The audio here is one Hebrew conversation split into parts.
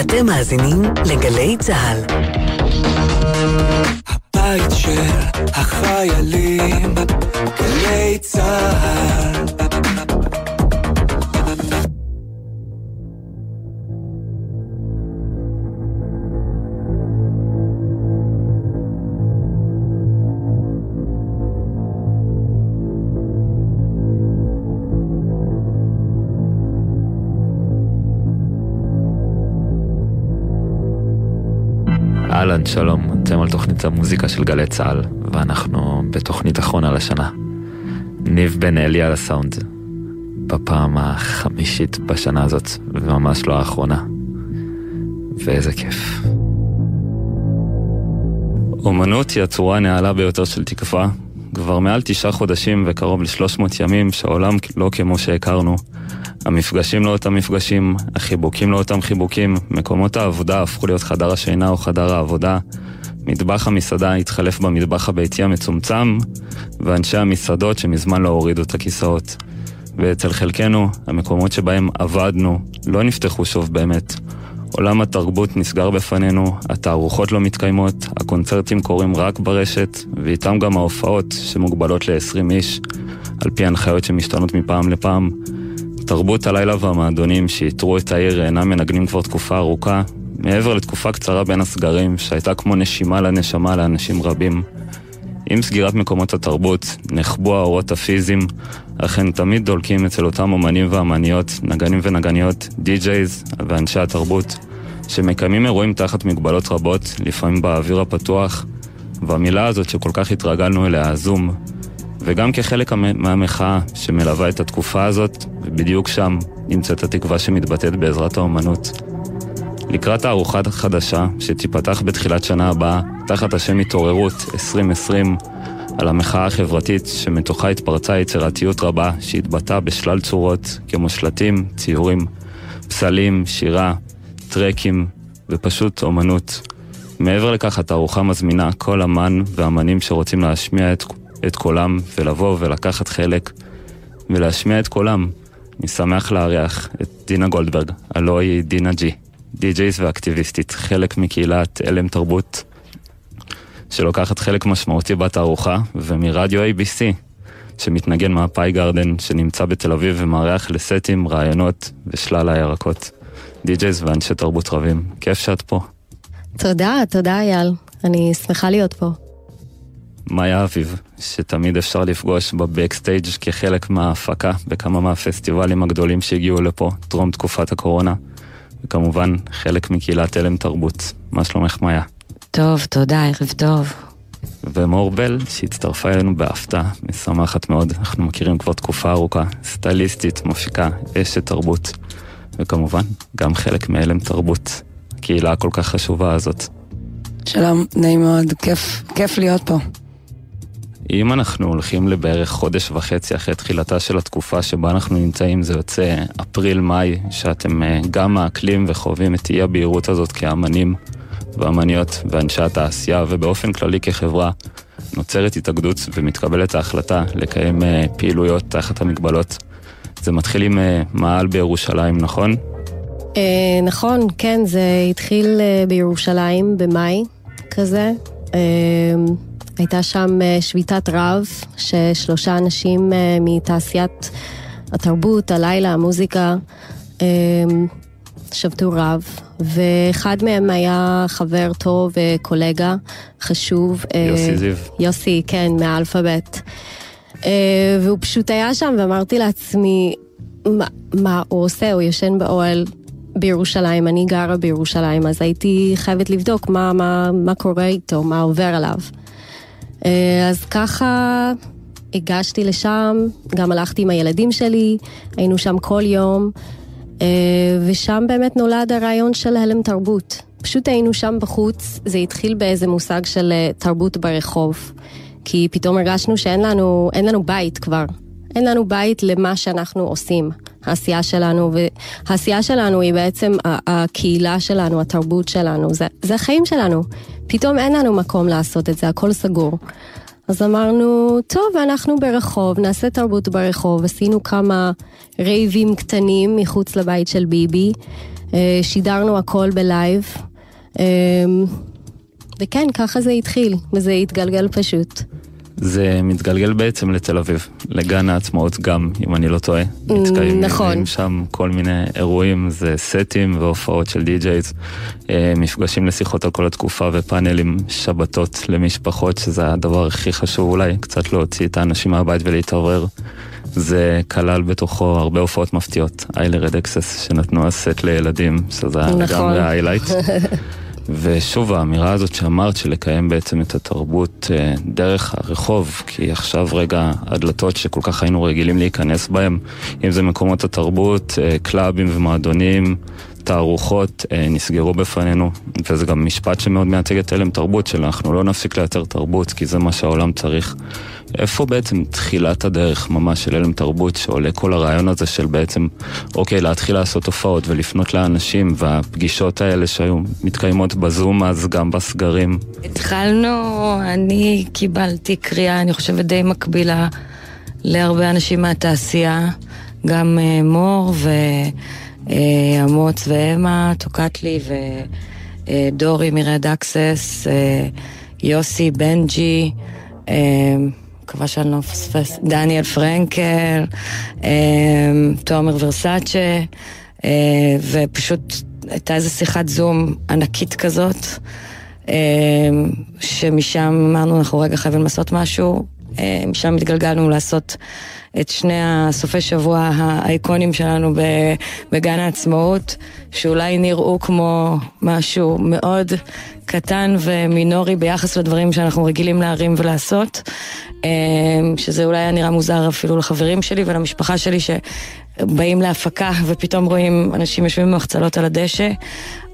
אתם מאזינים לגלי צה"ל. הבית של החיילים, גלי צה"ל. אהלן, שלום, אתם על תוכנית המוזיקה של גלי צה"ל, ואנחנו בתוכנית אחרונה לשנה. ניב בן אלי על הסאונד, בפעם החמישית בשנה הזאת, וממש לא האחרונה. ואיזה כיף. אומנות היא הצורה הנעלה ביותר של תקווה. כבר מעל תשעה חודשים וקרוב לשלוש מאות ימים שהעולם לא כמו שהכרנו. המפגשים לא אותם מפגשים, החיבוקים לא אותם חיבוקים, מקומות העבודה הפכו להיות חדר השינה או חדר העבודה, מטבח המסעדה התחלף במטבח הביתי המצומצם, ואנשי המסעדות שמזמן לא הורידו את הכיסאות. ואצל חלקנו, המקומות שבהם עבדנו לא נפתחו שוב באמת. עולם התרבות נסגר בפנינו, התערוכות לא מתקיימות, הקונצרטים קורים רק ברשת, ואיתם גם ההופעות שמוגבלות ל-20 איש, על פי הנחיות שמשתנות מפעם לפעם. תרבות הלילה והמועדונים שאיתרו את העיר אינם מנגנים כבר תקופה ארוכה, מעבר לתקופה קצרה בין הסגרים, שהייתה כמו נשימה לנשמה לאנשים רבים. עם סגירת מקומות התרבות, נחבו האורות הפיזיים, אך הן תמיד דולקים אצל אותם אומנים ואמניות, נגנים ונגניות, די-ג'ייז ואנשי התרבות, שמקיימים אירועים תחת מגבלות רבות, לפעמים באוויר הפתוח, והמילה הזאת שכל כך התרגלנו אליה, זום, וגם כחלק מהמחאה שמלווה את התקופה הזאת, ובדיוק שם נמצאת התקווה שמתבטאת בעזרת האומנות. לקראת הארוחה החדשה, שתיפתח בתחילת שנה הבאה, תחת השם התעוררות 2020, על המחאה החברתית שמתוכה התפרצה יצירתיות רבה שהתבטאה בשלל צורות, כמו שלטים, ציורים, פסלים, שירה, טרקים ופשוט אומנות. מעבר לכך, התערוכה מזמינה כל אמן ואמנים שרוצים להשמיע את את קולם ולבוא ולקחת חלק ולהשמיע את קולם. אני שמח לארח את דינה גולדברג, הלוא היא דינה ג'י, די-ג'ייס ואקטיביסטית, חלק מקהילת הלם תרבות, שלוקחת חלק משמעותי בתערוכה, ומרדיו ABC, שמתנגן מהפאי גרדן, שנמצא בתל אביב ומארח לסטים, רעיונות ושלל הירקות. די-ג'ייס ואנשי תרבות רבים. כיף שאת פה. תודה, תודה אייל. אני שמחה להיות פה. מאיה אביב, שתמיד אפשר לפגוש בבקסטייג' כחלק מההפקה בכמה מהפסטיבלים הגדולים שהגיעו לפה טרום תקופת הקורונה, וכמובן חלק מקהילת הלם תרבות. מה שלומך מאיה? טוב, תודה, ערב טוב. ומור בל, שהצטרפה אלינו בהפתעה, משמחת מאוד, אנחנו מכירים כבר תקופה ארוכה, סטייליסטית, מופיקה, אשת תרבות, וכמובן, גם חלק מהלם תרבות, הקהילה הכל כך חשובה הזאת. שלום, נעים מאוד, כיף, כיף להיות פה. אם אנחנו הולכים לבערך חודש וחצי אחרי תחילתה של התקופה שבה אנחנו נמצאים, זה יוצא אפריל-מאי, שאתם אה, גם מעכלים וחווים את אי הבהירות הזאת כאמנים ואמניות ואנשי התעשייה, ובאופן כללי כחברה, נוצרת התאגדות ומתקבלת ההחלטה לקיים אה, פעילויות תחת המגבלות. זה מתחיל עם אה, מעל בירושלים, נכון? נכון, כן, זה התחיל בירושלים במאי כזה. הייתה שם אה, שביתת רב, ששלושה אנשים אה, מתעשיית התרבות, הלילה, המוזיקה, אה, שבתו רב, ואחד מהם היה חבר טוב וקולגה חשוב. יוסי זיו. יוסי, כן, מהאלפאבית. והוא פשוט היה שם, ואמרתי לעצמי, מה, מה הוא עושה? הוא ישן באוהל בירושלים, אני גרה בירושלים, אז הייתי חייבת לבדוק מה, מה, מה קורה איתו, מה עובר עליו. אה, אז ככה הגשתי לשם, גם הלכתי עם הילדים שלי, היינו שם כל יום, אה, ושם באמת נולד הרעיון של הלם תרבות. פשוט היינו שם בחוץ, זה התחיל באיזה מושג של אה, תרבות ברחוב. כי פתאום הרגשנו שאין לנו, לנו בית כבר. אין לנו בית למה שאנחנו עושים, העשייה שלנו, והעשייה שלנו היא בעצם הקהילה שלנו, התרבות שלנו, זה, זה החיים שלנו. פתאום אין לנו מקום לעשות את זה, הכל סגור. אז אמרנו, טוב, אנחנו ברחוב, נעשה תרבות ברחוב. עשינו כמה רייבים קטנים מחוץ לבית של ביבי. אה, שידרנו הכל בלייב. אה, וכן, ככה זה התחיל, וזה התגלגל פשוט. זה מתגלגל בעצם לתל אביב, לגן העצמאות גם, אם אני לא טועה. מתקיימים נכון. שם כל מיני אירועים, זה סטים והופעות של DJs, אה, מפגשים לשיחות על כל התקופה ופאנלים, שבתות למשפחות, שזה הדבר הכי חשוב אולי, קצת להוציא את האנשים מהבית ולהתעורר. זה כלל בתוכו הרבה הופעות מפתיעות, Red Axes שנתנו הסט לילדים, שזה היה נכון. לגמרי highlight. ושוב, האמירה הזאת שאמרת, שלקיים בעצם את התרבות אה, דרך הרחוב, כי עכשיו רגע הדלתות שכל כך היינו רגילים להיכנס בהם, אם זה מקומות התרבות, אה, קלאבים ומועדונים, תערוכות, אה, נסגרו בפנינו, וזה גם משפט שמאוד מייצג את הלם תרבות, שאנחנו לא נפסיק לייצר תרבות, כי זה מה שהעולם צריך. איפה בעצם תחילת הדרך ממש של הלם תרבות, שעולה כל הרעיון הזה של בעצם, אוקיי, להתחיל לעשות הופעות ולפנות לאנשים, והפגישות האלה שהיו מתקיימות בזום אז גם בסגרים. התחלנו, אני קיבלתי קריאה, אני חושבת די מקבילה להרבה אנשים מהתעשייה, גם אה, מור ואמוץ ואמה, טוקטלי ודורי מרד אקסס, אה, יוסי, בנג'י, אה, מקווה שאני לא מפספס, דניאל פרנקל, אה, תומר ורסאצ'ה, אה, ופשוט הייתה איזו שיחת זום ענקית כזאת. אה, שמשם אמרנו אנחנו רגע חייבים לעשות משהו, משם התגלגלנו לעשות את שני הסופי שבוע האייקונים שלנו בגן העצמאות, שאולי נראו כמו משהו מאוד קטן ומינורי ביחס לדברים שאנחנו רגילים להרים ולעשות, אה, שזה אולי היה נראה מוזר אפילו לחברים שלי ולמשפחה שלי שבאים להפקה ופתאום רואים אנשים יושבים במחצלות על הדשא,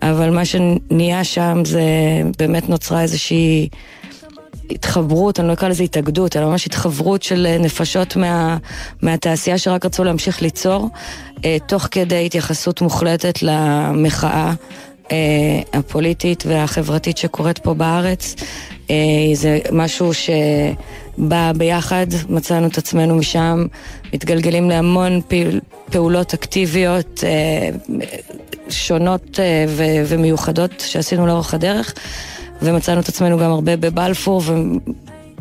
אבל מה שנהיה שם זה באמת נוצרה איזושהי... התחברות, אני לא אקרא לזה התאגדות, אלא ממש התחברות של אה, נפשות מה, מהתעשייה שרק רצו להמשיך ליצור, אה, תוך כדי התייחסות מוחלטת למחאה אה, הפוליטית והחברתית שקורית פה בארץ. זה משהו שבא ביחד, מצאנו את עצמנו משם, מתגלגלים להמון פעול, פעולות אקטיביות שונות ומיוחדות שעשינו לאורך הדרך. ומצאנו את עצמנו גם הרבה בבלפור,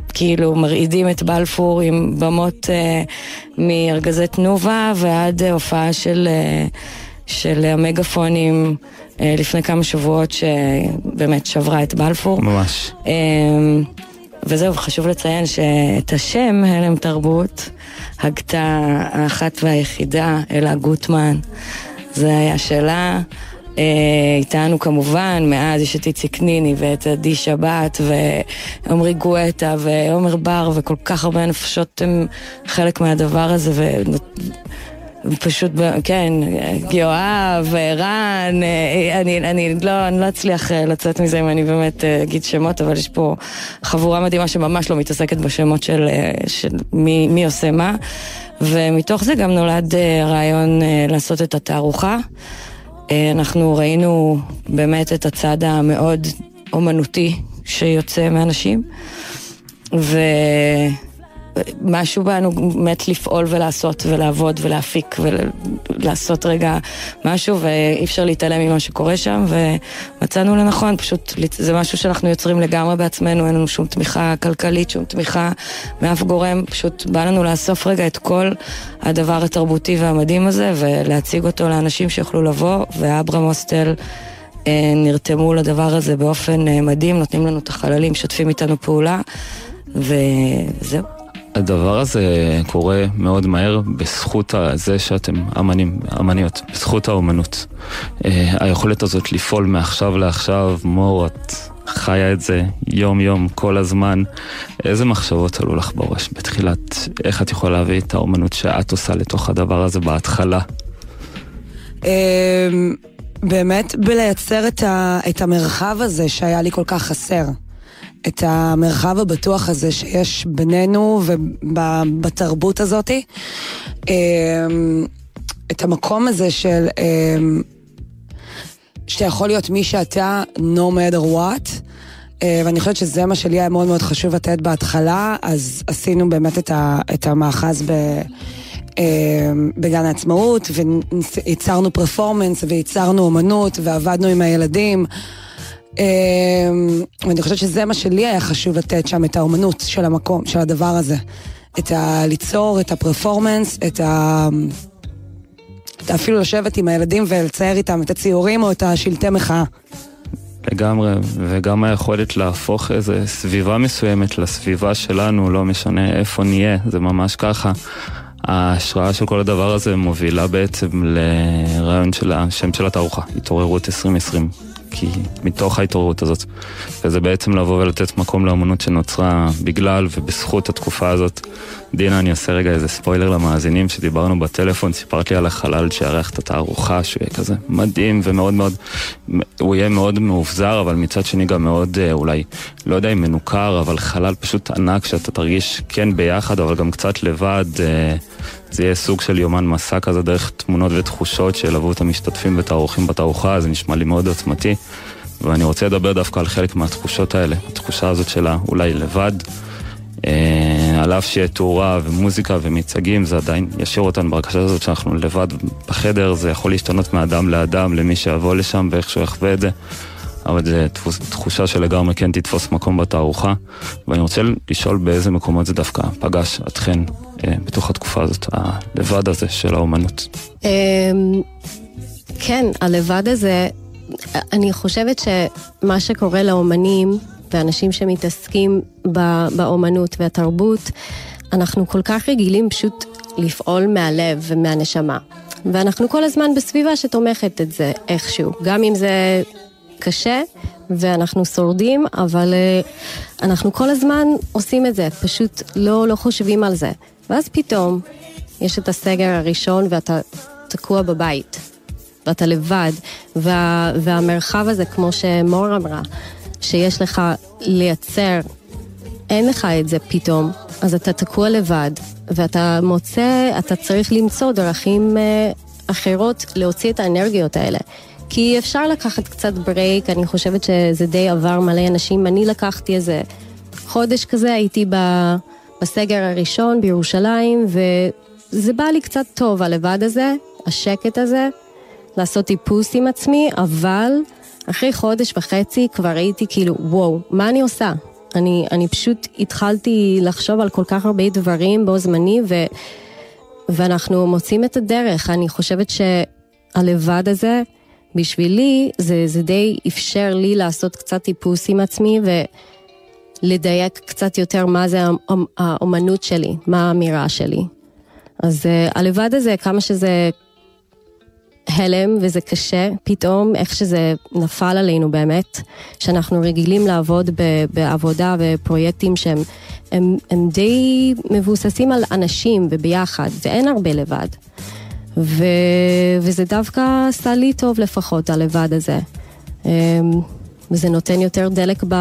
וכאילו מרעידים את בלפור עם במות אה, מארגזי תנובה ועד אה, הופעה של, אה, של המגפונים אה, לפני כמה שבועות שבאמת שברה את בלפור. ממש. אה, וזהו, חשוב לציין שאת השם הלם תרבות הגתה האחת והיחידה, אלה גוטמן. זה היה שלה. אה, איתנו כמובן, מאז יש את איציק ניני ואת עדי שבת ועמרי גואטה ועומר בר וכל כך הרבה נפשות הם חלק מהדבר הזה ו... פשוט, כן, יואב, רן, אה, אני, אני, לא, אני לא אצליח אה, לצאת מזה אם אני באמת אה, אגיד שמות, אבל יש פה חבורה מדהימה שממש לא מתעסקת בשמות של, אה, של מי, מי עושה מה, ומתוך זה גם נולד אה, רעיון אה, לעשות את התערוכה. אה, אנחנו ראינו באמת את הצד המאוד אומנותי שיוצא מאנשים, ומשהו בנו מת לפעול ולעשות ולעבוד ולהפיק ולעשות רגע משהו, ואי אפשר להתעלם ממה שקורה שם, ומצאנו לנכון, פשוט זה משהו שאנחנו יוצרים לגמרי בעצמנו, אין לנו שום תמיכה כלכלית, שום תמיכה מאף גורם, פשוט בא לנו לאסוף רגע את כל הדבר התרבותי והמדהים הזה, ולהציג אותו לאנשים שיוכלו לבוא, ואברהם הוסטל אה, נרתמו לדבר הזה באופן אה, מדהים, נותנים לנו את החללים, משתפים איתנו פעולה, וזהו. הדבר הזה קורה מאוד מהר בזכות זה שאתם אמנים, אמניות, בזכות האומנות. אה, היכולת הזאת לפעול מעכשיו לעכשיו, מור, את חיה את זה יום-יום, כל הזמן. איזה מחשבות עלו לך בראש בתחילת, איך את יכולה להביא את האומנות שאת עושה לתוך הדבר הזה בהתחלה? אמ, באמת בלייצר את המרחב הזה שהיה לי כל כך חסר. את המרחב הבטוח הזה שיש בינינו ובתרבות הזאתי. אמ, את המקום הזה של... אמ, שאתה יכול להיות מי שאתה, no matter what. אה, ואני חושבת שזה מה שלי היה מאוד מאוד חשוב לתת בהתחלה, אז עשינו באמת את, את המאחז ב, בגן העצמאות, וייצרנו פרפורמנס, וייצרנו אומנות, ועבדנו עם הילדים. אה, ואני חושבת שזה מה שלי היה חשוב לתת שם, את האומנות של המקום, של הדבר הזה. את ה... ליצור, את הפרפורמנס, את ה... אפילו לשבת עם הילדים ולצייר איתם את הציורים או את השלטי מחאה. לגמרי, וגם היכולת להפוך איזה סביבה מסוימת לסביבה שלנו, לא משנה איפה נהיה, זה ממש ככה. ההשראה של כל הדבר הזה מובילה בעצם לרעיון של השם של התערוכה, התעוררות 2020. כי מתוך ההתעוררות הזאת. וזה בעצם לבוא ולתת מקום לאמנות שנוצרה בגלל ובזכות התקופה הזאת. דינה, אני עושה רגע איזה ספוילר למאזינים שדיברנו בטלפון, סיפרת לי על החלל שיארח את התערוכה, שהוא יהיה כזה מדהים ומאוד מאוד, הוא יהיה מאוד מאובזר, אבל מצד שני גם מאוד אה, אולי, לא יודע אם מנוכר, אבל חלל פשוט ענק שאתה תרגיש כן ביחד, אבל גם קצת לבד. אה, זה יהיה סוג של יומן מסע כזה דרך תמונות ותחושות שילוו את המשתתפים ואת האורחים בתערוכה, זה נשמע לי מאוד עוצמתי. ואני רוצה לדבר דווקא על חלק מהתחושות האלה, התחושה הזאת של אולי לבד. אה, על אף שיהיה תאורה ומוזיקה ומיצגים, זה עדיין ישאיר אותנו בהרגשה הזאת שאנחנו לבד בחדר, זה יכול להשתנות מאדם לאדם, למי שיבוא לשם ואיך שהוא יחווה את זה. אבל זו תחושה שלגמרי כן תתפוס מקום בתערוכה. ואני רוצה לשאול באיזה מקומות זה דווקא פגש אתכן בתוך התקופה הזאת, הלבד הזה של האומנות. אמ, כן, הלבד הזה, אני חושבת שמה שקורה לאומנים ואנשים שמתעסקים באומנות והתרבות, אנחנו כל כך רגילים פשוט לפעול מהלב ומהנשמה. ואנחנו כל הזמן בסביבה שתומכת את זה איכשהו, גם אם זה קשה ואנחנו שורדים, אבל uh, אנחנו כל הזמן עושים את זה, פשוט לא, לא חושבים על זה. ואז פתאום יש את הסגר הראשון ואתה תקוע בבית, ואתה לבד, וה, והמרחב הזה, כמו שמור אמרה, שיש לך לייצר, אין לך את זה פתאום, אז אתה תקוע לבד, ואתה מוצא, אתה צריך למצוא דרכים uh, אחרות להוציא את האנרגיות האלה. כי אפשר לקחת קצת ברייק, אני חושבת שזה די עבר מלא אנשים. אני לקחתי איזה חודש כזה, הייתי בסגר הראשון בירושלים, וזה בא לי קצת טוב, הלבד הזה, השקט הזה, לעשות טיפוס עם עצמי, אבל אחרי חודש וחצי כבר הייתי כאילו, וואו, מה אני עושה? אני, אני פשוט התחלתי לחשוב על כל כך הרבה דברים בו זמני, ו, ואנחנו מוצאים את הדרך. אני חושבת שהלבד הזה, בשבילי זה, זה די אפשר לי לעשות קצת טיפוס עם עצמי ולדייק קצת יותר מה זה האומנות שלי, מה האמירה שלי. אז uh, הלבד הזה, כמה שזה הלם וזה קשה, פתאום איך שזה נפל עלינו באמת, שאנחנו רגילים לעבוד בעבודה ופרויקטים שהם הם, הם די מבוססים על אנשים וביחד, ואין הרבה לבד. ו... וזה דווקא עשה לי טוב לפחות, הלבד הזה. וזה נותן יותר דלק ב...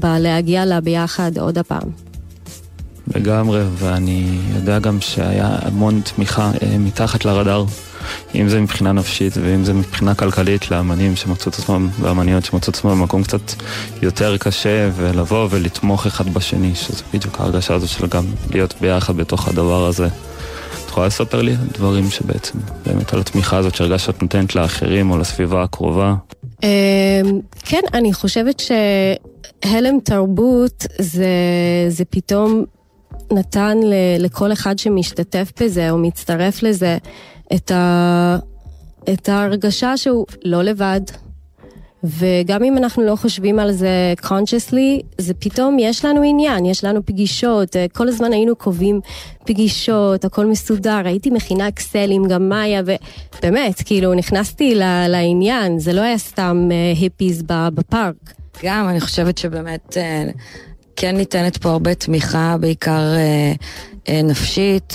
בלהגיע לה ביחד עוד הפעם. לגמרי, ואני יודע גם שהיה המון תמיכה אה, מתחת לרדאר, אם זה מבחינה נפשית ואם זה מבחינה כלכלית לאמנים שמצאו את עצמם, ואמניות שמצאו את עצמם במקום קצת יותר קשה, ולבוא ולתמוך אחד בשני, שזה בדיוק ההרגשה הזו של גם להיות ביחד בתוך הדבר הזה. יכולה לספר לי דברים שבעצם, באמת על התמיכה הזאת שהרגשת נותנת לאחרים או לסביבה הקרובה? אמ, כן, אני חושבת שהלם תרבות זה, זה פתאום נתן לכל אחד שמשתתף בזה או מצטרף לזה את, ה, את ההרגשה שהוא לא לבד, וגם אם אנחנו לא חושבים על זה consciously, זה פתאום יש לנו עניין, יש לנו פגישות, אה, כל הזמן היינו קובעים פגישות, הכל מסודר, הייתי מכינה אקסלים, גם מאיה, ובאמת, כאילו, נכנסתי לעניין, זה לא היה סתם היפיז אה, בפארק. גם, אני חושבת שבאמת אה, כן ניתנת פה הרבה תמיכה, בעיקר נפשית.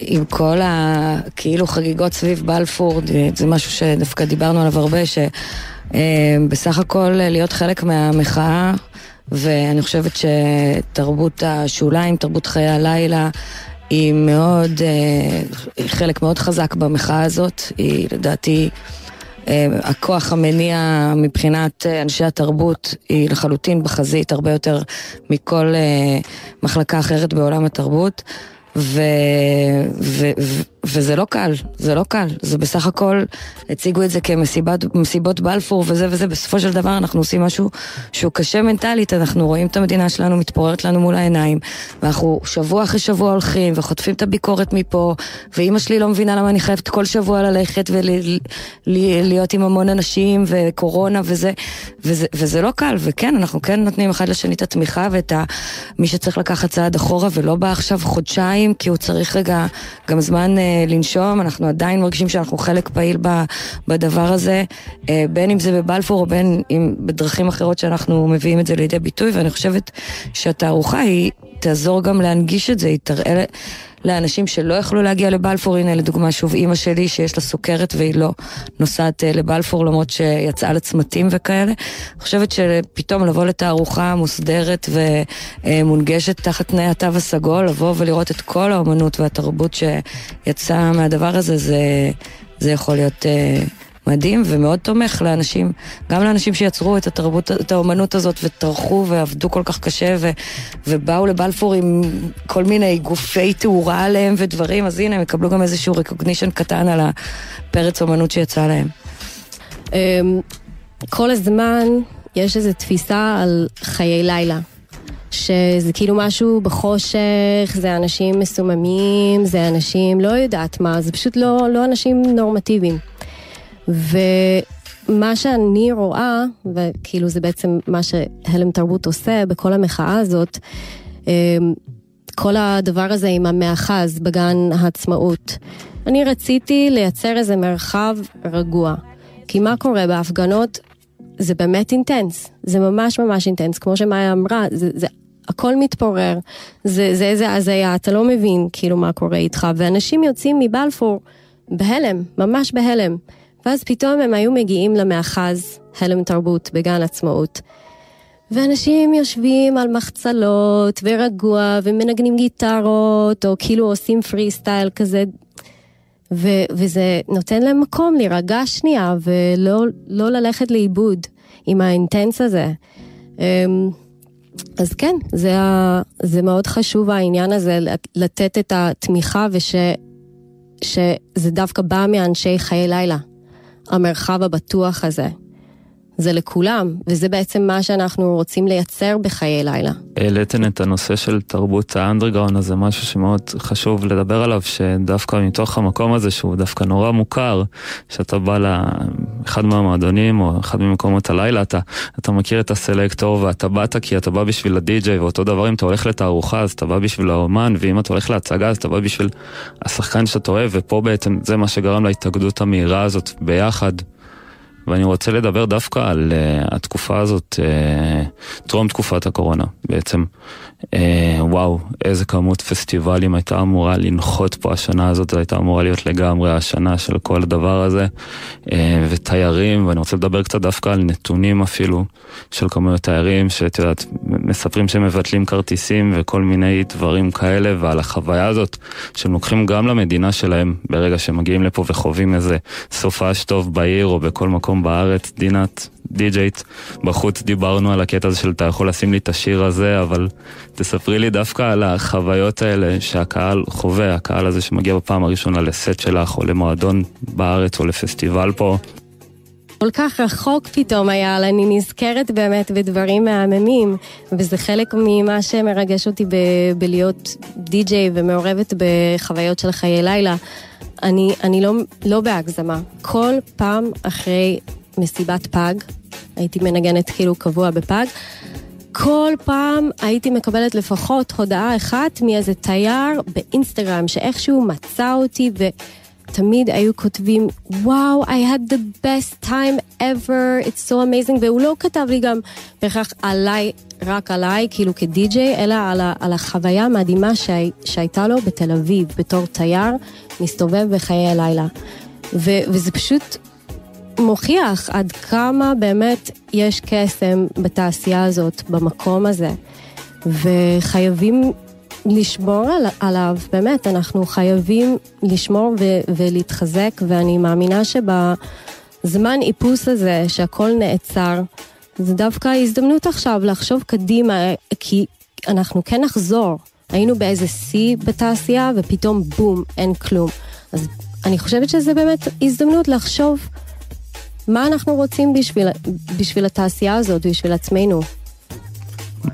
עם כל הכאילו חגיגות סביב בלפור, זה משהו שדווקא דיברנו עליו הרבה, שבסך הכל להיות חלק מהמחאה, ואני חושבת שתרבות השוליים, תרבות חיי הלילה, היא מאוד, חלק מאוד חזק במחאה הזאת, היא לדעתי אה, הכוח המניע מבחינת אה, אנשי התרבות היא לחלוטין בחזית הרבה יותר מכל אה, מחלקה אחרת בעולם התרבות. ו, ו, ו, וזה לא קל, זה לא קל, זה בסך הכל, הציגו את זה כמסיבות בלפור וזה וזה, בסופו של דבר אנחנו עושים משהו שהוא קשה מנטלית, אנחנו רואים את המדינה שלנו מתפוררת לנו מול העיניים, ואנחנו שבוע אחרי שבוע הולכים וחוטפים את הביקורת מפה, ואימא שלי לא מבינה למה אני חייבת כל שבוע ללכת ולהיות עם המון אנשים וקורונה וזה, וזה, וזה לא קל, וכן, אנחנו כן נותנים אחד לשני את התמיכה ואת מי שצריך לקחת צעד אחורה ולא בא עכשיו חודשיים, כי הוא צריך רגע גם זמן... לנשום, אנחנו עדיין מרגישים שאנחנו חלק פעיל בדבר הזה, אה, בין אם זה בבלפור או בין אם בדרכים אחרות שאנחנו מביאים את זה לידי ביטוי, ואני חושבת שהתערוכה היא תעזור גם להנגיש את זה, היא תראה... לאנשים שלא יכלו להגיע לבלפור, הנה לדוגמה שוב אימא שלי שיש לה סוכרת והיא לא נוסעת אה, לבלפור למרות שיצאה לצמתים וכאלה. אני חושבת שפתאום לבוא לתערוכה מוסדרת ומונגשת תחת תנאי התו הסגול, לבוא ולראות את כל האומנות והתרבות שיצאה מהדבר הזה, זה, זה יכול להיות... מדהים ומאוד תומך לאנשים, גם לאנשים שיצרו את התרבות, את האומנות הזאת וטרחו ועבדו כל כך קשה ו, ובאו לבלפור עם כל מיני גופי תאורה עליהם ודברים, אז הנה הם יקבלו גם איזשהו recognition קטן על הפרץ אומנות שיצא להם. אמ, כל הזמן יש איזו תפיסה על חיי לילה. שזה כאילו משהו בחושך, זה אנשים מסוממים, זה אנשים, לא יודעת מה, זה פשוט לא, לא אנשים נורמטיביים. ומה שאני רואה, וכאילו זה בעצם מה שהלם תרבות עושה בכל המחאה הזאת, אמ, כל הדבר הזה עם המאחז בגן העצמאות. אני רציתי לייצר איזה מרחב רגוע. כי מה קורה בהפגנות? זה באמת אינטנס, זה ממש ממש אינטנס, כמו שמאיה אמרה, זה, זה הכל מתפורר, זה, זה איזה הזיה, אתה לא מבין כאילו מה קורה איתך, ואנשים יוצאים מבלפור בהלם, ממש בהלם. ואז פתאום הם היו מגיעים למאחז הלם תרבות בגן עצמאות. ואנשים יושבים על מחצלות ורגוע ומנגנים גיטרות או כאילו עושים פרי סטייל כזה ו- וזה נותן להם מקום להירגע שנייה ולא לא ללכת לאיבוד עם האינטנס הזה. אמ, אז כן, זה, זה מאוד חשוב העניין הזה לתת את התמיכה וש... שזה דווקא בא מאנשי חיי לילה. המרחב הבטוח הזה. זה לכולם, וזה בעצם מה שאנחנו רוצים לייצר בחיי לילה. העליתן את הנושא של תרבות האנדרגראונד, אז זה משהו שמאוד חשוב לדבר עליו, שדווקא מתוך המקום הזה, שהוא דווקא נורא מוכר, שאתה בא לאחד מהמועדונים או אחד ממקומות הלילה, אתה, אתה מכיר את הסלקטור ואתה באת כי אתה בא בשביל הדי-ג'יי, ואותו דבר אם אתה הולך לתערוכה אז אתה בא בשביל האומן, ואם אתה הולך להצגה אז אתה בא בשביל השחקן שאתה אוהב, ופה בעצם זה מה שגרם להתאגדות המהירה הזאת ביחד. ואני רוצה לדבר דווקא על uh, התקופה הזאת, uh, טרום תקופת הקורונה בעצם. אה, וואו, איזה כמות פסטיבלים הייתה אמורה לנחות פה השנה הזאת, זו הייתה אמורה להיות לגמרי השנה של כל הדבר הזה, אה, ותיירים, ואני רוצה לדבר קצת דווקא על נתונים אפילו של כמויות תיירים, שאת יודעת, מספרים שהם מבטלים כרטיסים וכל מיני דברים כאלה, ועל החוויה הזאת שהם לוקחים גם למדינה שלהם ברגע שהם מגיעים לפה וחווים איזה סופש טוב בעיר או בכל מקום בארץ, דינת. די-ג'ייט בחוץ דיברנו על הקטע הזה של אתה יכול לשים לי את השיר הזה, אבל תספרי לי דווקא על החוויות האלה שהקהל חווה, הקהל הזה שמגיע בפעם הראשונה לסט שלך, או למועדון בארץ, או לפסטיבל פה. כל כך רחוק פתאום היה, אבל אני נזכרת באמת בדברים מהממים, וזה חלק ממה שמרגש אותי ב- בלהיות די-ג'יי ומעורבת בחוויות של חיי לילה. אני, אני לא, לא בהגזמה. כל פעם אחרי מסיבת פג, הייתי מנגנת כאילו קבוע בפג. כל פעם הייתי מקבלת לפחות הודעה אחת מאיזה תייר באינסטגרם שאיכשהו מצא אותי ותמיד היו כותבים, וואו, I had the best time ever, it's so amazing, והוא לא כתב לי גם בהכרח עליי, רק עליי, כאילו כדי-ג'יי, אלא על, ה, על החוויה המדהימה שהי, שהייתה לו בתל אביב, בתור תייר, מסתובב בחיי הלילה. ו, וזה פשוט מוכיח עד כמה באמת יש קסם בתעשייה הזאת, במקום הזה. וחייבים לשמור על, עליו, באמת, אנחנו חייבים לשמור ו, ולהתחזק, ואני מאמינה הזמן איפוס הזה שהכל נעצר, זה דווקא הזדמנות עכשיו לחשוב קדימה, כי אנחנו כן נחזור. היינו באיזה שיא בתעשייה, ופתאום בום, אין כלום. אז אני חושבת שזה באמת הזדמנות לחשוב מה אנחנו רוצים בשביל, בשביל התעשייה הזאת, בשביל עצמנו.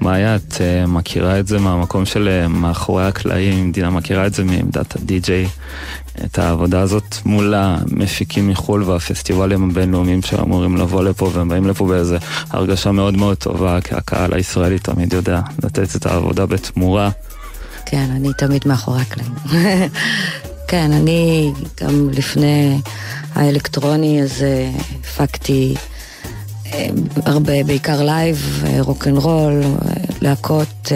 מאיה, את uh, מכירה את זה מהמקום של uh, מאחורי הקלעים, דינה מכירה את זה מעמדת הדי-ג'יי, את העבודה הזאת מול המפיקים מחו"ל והפסטיבלים הבינלאומיים שאמורים לבוא לפה, והם באים לפה באיזה הרגשה מאוד מאוד טובה, כי הקהל הישראלי תמיד יודע לתת את העבודה בתמורה. כן, אני תמיד מאחורי הקלעים. כן, אני גם לפני האלקטרוני, אז אה, הפקתי אה, הרבה, בעיקר live, rock and roll, להקות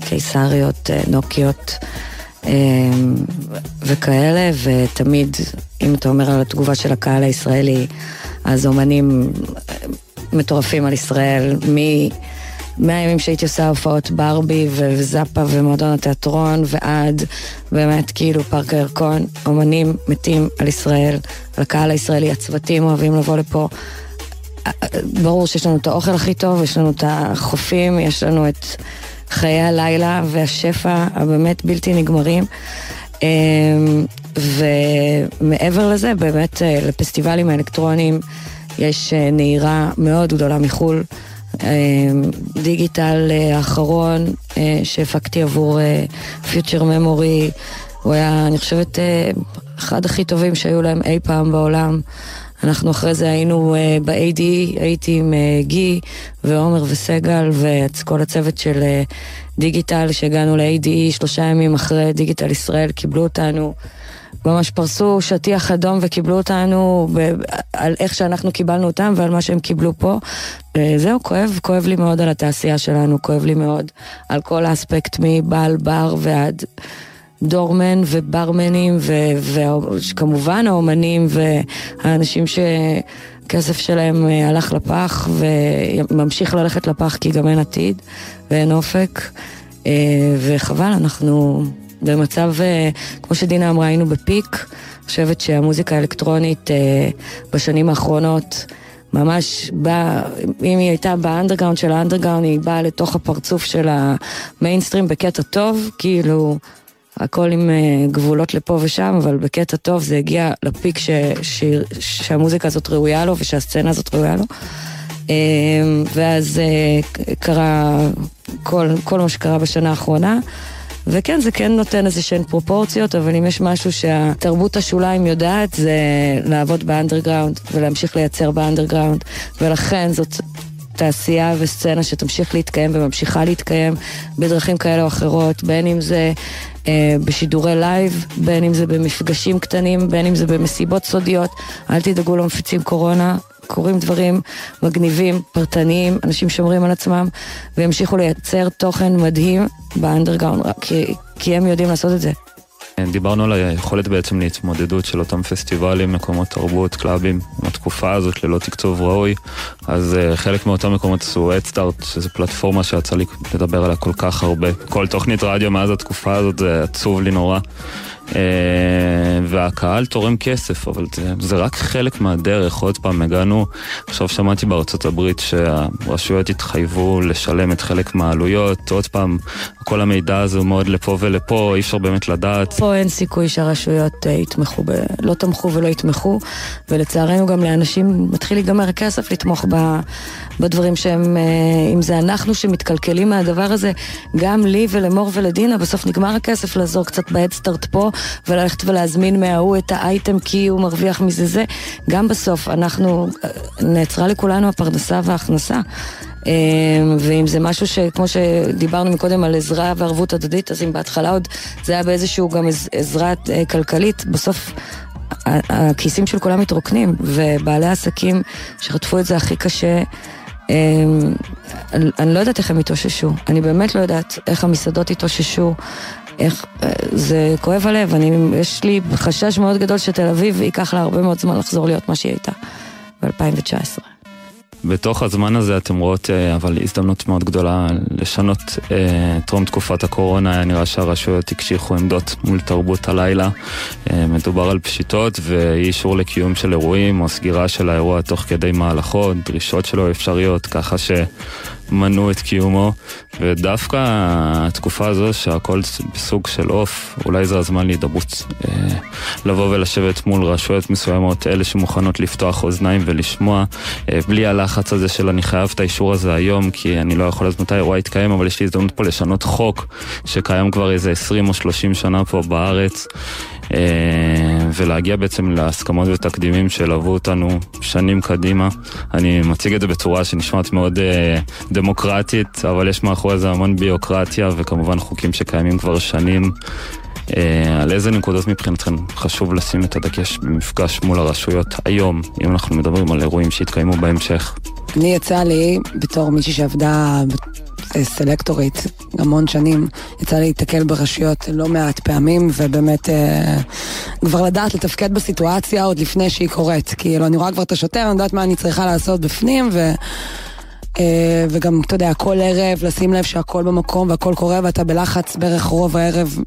קיסריות, נוקיות וכאלה, ותמיד, אם אתה אומר על התגובה של הקהל הישראלי, אז אומנים מטורפים על ישראל, מ... מהימים שהייתי עושה הופעות ברבי וזאפה ומועדון התיאטרון ועד באמת כאילו פארק הירקון, אומנים מתים על ישראל, על הקהל הישראלי, הצוותים אוהבים לבוא לפה. ברור שיש לנו את האוכל הכי טוב, יש לנו את החופים, יש לנו את חיי הלילה והשפע הבאמת בלתי נגמרים. ומעבר לזה, באמת לפסטיבלים האלקטרוניים יש נהירה מאוד גדולה מחו"ל. דיגיטל האחרון שהפקתי עבור פיוטר ממורי, הוא היה, אני חושבת, אחד הכי טובים שהיו להם אי פעם בעולם. אנחנו אחרי זה היינו uh, ב-AD, הייתי עם uh, גי ועומר וסגל וכל הצוות של uh, דיגיטל שהגענו ל-AD שלושה ימים אחרי דיגיטל ישראל, קיבלו אותנו. ממש פרסו שטיח אדום וקיבלו אותנו ב- על איך שאנחנו קיבלנו אותם ועל מה שהם קיבלו פה. זהו, כואב, כואב לי מאוד על התעשייה שלנו, כואב לי מאוד על כל האספקט מבעל בר ועד דורמן וברמנים וכמובן האומנים והאנשים שהכסף שלהם הלך לפח וממשיך ללכת לפח כי גם אין עתיד ואין אופק וחבל, אנחנו במצב, כמו שדינה אמרה, היינו בפיק. אני חושבת שהמוזיקה האלקטרונית בשנים האחרונות ממש באה, אם היא הייתה באנדרגאונד של האנדרגאונד, היא באה לתוך הפרצוף של המיינסטרים בקטע טוב, כאילו הכל עם גבולות לפה ושם, אבל בקטע טוב זה הגיע לפיק ש, ש, שהמוזיקה הזאת ראויה לו ושהסצנה הזאת ראויה לו. ואז קרה כל, כל מה שקרה בשנה האחרונה. וכן, זה כן נותן איזה שהן פרופורציות, אבל אם יש משהו שהתרבות השוליים יודעת, זה לעבוד באנדרגראונד ולהמשיך לייצר באנדרגראונד, ולכן זאת תעשייה וסצנה שתמשיך להתקיים וממשיכה להתקיים בדרכים כאלה או אחרות, בין אם זה אה, בשידורי live, בין אם זה במפגשים קטנים, בין אם זה במסיבות סודיות. אל תדאגו למפיצים קורונה, קורים דברים מגניבים, פרטניים, אנשים שומרים על עצמם וימשיכו לייצר תוכן מדהים ב underground, כי, כי הם יודעים לעשות את זה. דיברנו על היכולת בעצם להתמודדות של אותם פסטיבלים, מקומות תרבות, קלאבים, עם התקופה הזאת ללא תקצוב ראוי, אז uh, חלק מאותם מקומות עשו אדסטארט, שזו פלטפורמה שיצא לי לדבר עליה כל כך הרבה. כל תוכנית רדיו מאז התקופה הזאת זה עצוב לי נורא. Uh, והקהל תורם כסף, אבל זה, זה רק חלק מהדרך. עוד פעם, הגענו, עכשיו שמעתי בארצות הברית שהרשויות התחייבו לשלם את חלק מהעלויות. עוד פעם, כל המידע הזה הוא מאוד לפה ולפה, אי אפשר באמת לדעת. פה אין סיכוי שהרשויות uh, יתמכו, ב... לא תמכו ולא יתמכו, ולצערנו גם לאנשים מתחיל להיגמר הכסף לתמוך ב... בדברים שהם, uh, אם זה אנחנו שמתקלקלים מהדבר הזה, גם לי ולמור ולדינה, בסוף נגמר הכסף לעזור קצת בהדסטארט פה, וללכת ולהזמין מההוא את האייטם כי הוא מרוויח מזה זה. גם בסוף אנחנו, נעצרה לכולנו הפרנסה וההכנסה. ואם זה משהו שכמו שדיברנו מקודם על עזרה וערבות הדדית, אז אם בהתחלה עוד זה היה באיזשהו גם עזרה כלכלית, בסוף הכיסים של כולם מתרוקנים, ובעלי העסקים שחטפו את זה הכי קשה, אני לא יודעת איך הם התאוששו, אני באמת לא יודעת איך המסעדות התאוששו, איך, זה כואב הלב, אני, יש לי חשש מאוד גדול שתל אביב ייקח לה הרבה מאוד זמן לחזור להיות מה שהיא הייתה ב-2019. בתוך הזמן הזה אתם רואות אה, אבל הזדמנות מאוד גדולה לשנות אה, טרום תקופת הקורונה, היה נראה שהרשויות הקשיחו עמדות מול תרבות הלילה. אה, מדובר על פשיטות ואי אישור לקיום של אירועים או סגירה של האירוע תוך כדי מהלכות, דרישות שלו אפשריות, ככה ש... מנעו את קיומו, ודווקא התקופה הזו שהכל בסוג של עוף, אולי זה הזמן להידברות. אה, לבוא ולשבת מול רשויות מסוימות, אלה שמוכנות לפתוח אוזניים ולשמוע, אה, בלי הלחץ הזה של אני חייב את האישור הזה היום, כי אני לא יכול לדעת מתי האירוע יתקיים, אבל יש לי הזדמנות פה לשנות חוק שקיים כבר איזה 20 או 30 שנה פה בארץ. אה, ולהגיע בעצם להסכמות ותקדימים שילוו אותנו שנים קדימה. אני מציג את זה בצורה שנשמעת מאוד אה, דמוקרטית, אבל יש מאחורי זה המון ביוקרטיה וכמובן חוקים שקיימים כבר שנים. אה, על איזה נקודות מבחינתכם חשוב לשים את הדגש במפגש מול הרשויות היום, אם אנחנו מדברים על אירועים שיתקיימו בהמשך? אני יצא לי, בתור מישהי שעבדה סלקטורית המון שנים, יצא לי להתקל ברשויות לא מעט פעמים, ובאמת אה, כבר לדעת לתפקד בסיטואציה עוד לפני שהיא קורית. כאילו, אני רואה כבר את השוטר, אני יודעת מה אני צריכה לעשות בפנים, ו... אה, וגם, אתה יודע, כל ערב לשים לב שהכל במקום והכל קורה ואתה בלחץ בערך רוב הערב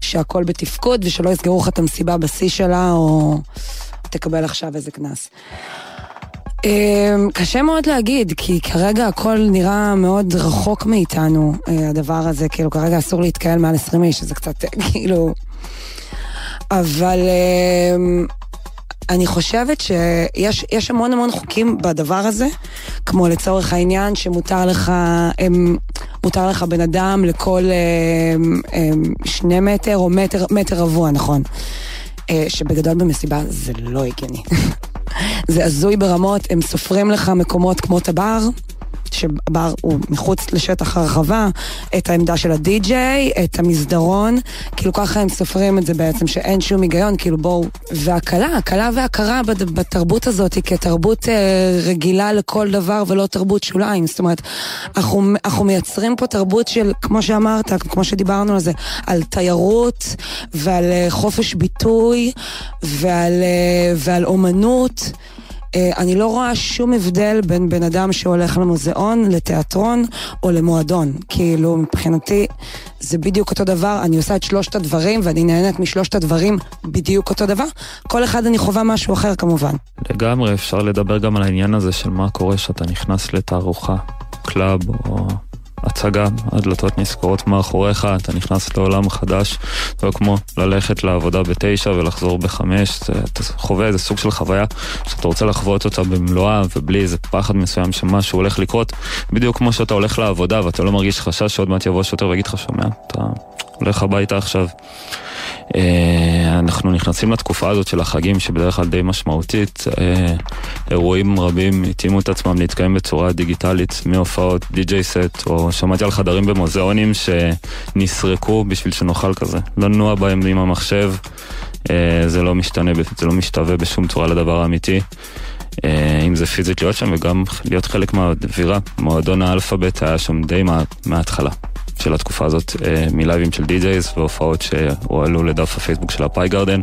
שהכל בתפקוד ושלא יסגרו לך את המסיבה בשיא שלה או תקבל עכשיו איזה קנס. אמ, קשה מאוד להגיד, כי כרגע הכל נראה מאוד רחוק מאיתנו, אה, הדבר הזה, כאילו כרגע אסור להתקהל מעל 20 איש, שזה קצת כאילו... אבל אמ, אני חושבת שיש המון המון חוקים בדבר הזה, כמו לצורך העניין שמותר לך, אמ, מותר לך בן אדם לכל שני מטר או מטר, מטר רבוע, נכון. אה, שבגדול במסיבה זה לא הגיוני. זה הזוי ברמות, הם סופרים לך מקומות כמו טבר. שבר הוא מחוץ לשטח הרחבה, את העמדה של הדי-ג'יי, את המסדרון, כאילו ככה הם סופרים את זה בעצם, שאין שום היגיון, כאילו בואו... והקלה, הקלה והכרה בתרבות הזאת היא כתרבות אה, רגילה לכל דבר ולא תרבות שוליים. זאת אומרת, אנחנו, אנחנו מייצרים פה תרבות של, כמו שאמרת, כמו שדיברנו על זה, על תיירות ועל אה, חופש ביטוי ועל, אה, ועל אומנות. אה, אני לא רואה שום הבדל בין בן אדם שהולך למוזיאון, לתיאטרון או למועדון. כאילו, מבחינתי זה בדיוק אותו דבר, אני עושה את שלושת הדברים ואני נהנית משלושת הדברים בדיוק אותו דבר. כל אחד אני חווה משהו אחר כמובן. לגמרי, אפשר לדבר גם על העניין הזה של מה קורה כשאתה נכנס לתערוכה, club או... הצגה, הדלתות נסגרות מאחוריך, אתה נכנס לעולם חדש, זה לא כמו ללכת לעבודה בתשע ולחזור בחמש, זה, אתה חווה איזה סוג של חוויה שאתה רוצה לחוות אותה במלואה ובלי איזה פחד מסוים שמשהו הולך לקרות, בדיוק כמו שאתה הולך לעבודה ואתה לא מרגיש חשש שעוד מעט יבוא שוטר ויגיד לך, שומע, אתה הולך הביתה עכשיו. אה, אנחנו נכנסים לתקופה הזאת של החגים שבדרך כלל די משמעותית. אה, אירועים רבים התאימו את עצמם להתקיים בצורה דיגיטלית מהופעות די.ג'יי סט, או שמעתי על חדרים במוזיאונים שנסרקו בשביל שנוכל כזה לנוע בהם עם המחשב. אה, זה לא משתנה, זה לא משתווה בשום צורה לדבר האמיתי. אם זה פיזית להיות שם וגם להיות חלק מהאווירה. מועדון האלפאבית היה שם די מההתחלה. של התקופה הזאת אה, מלייבים של DJs והופעות שהועלו לדף הפייסבוק של הפאי גרדן.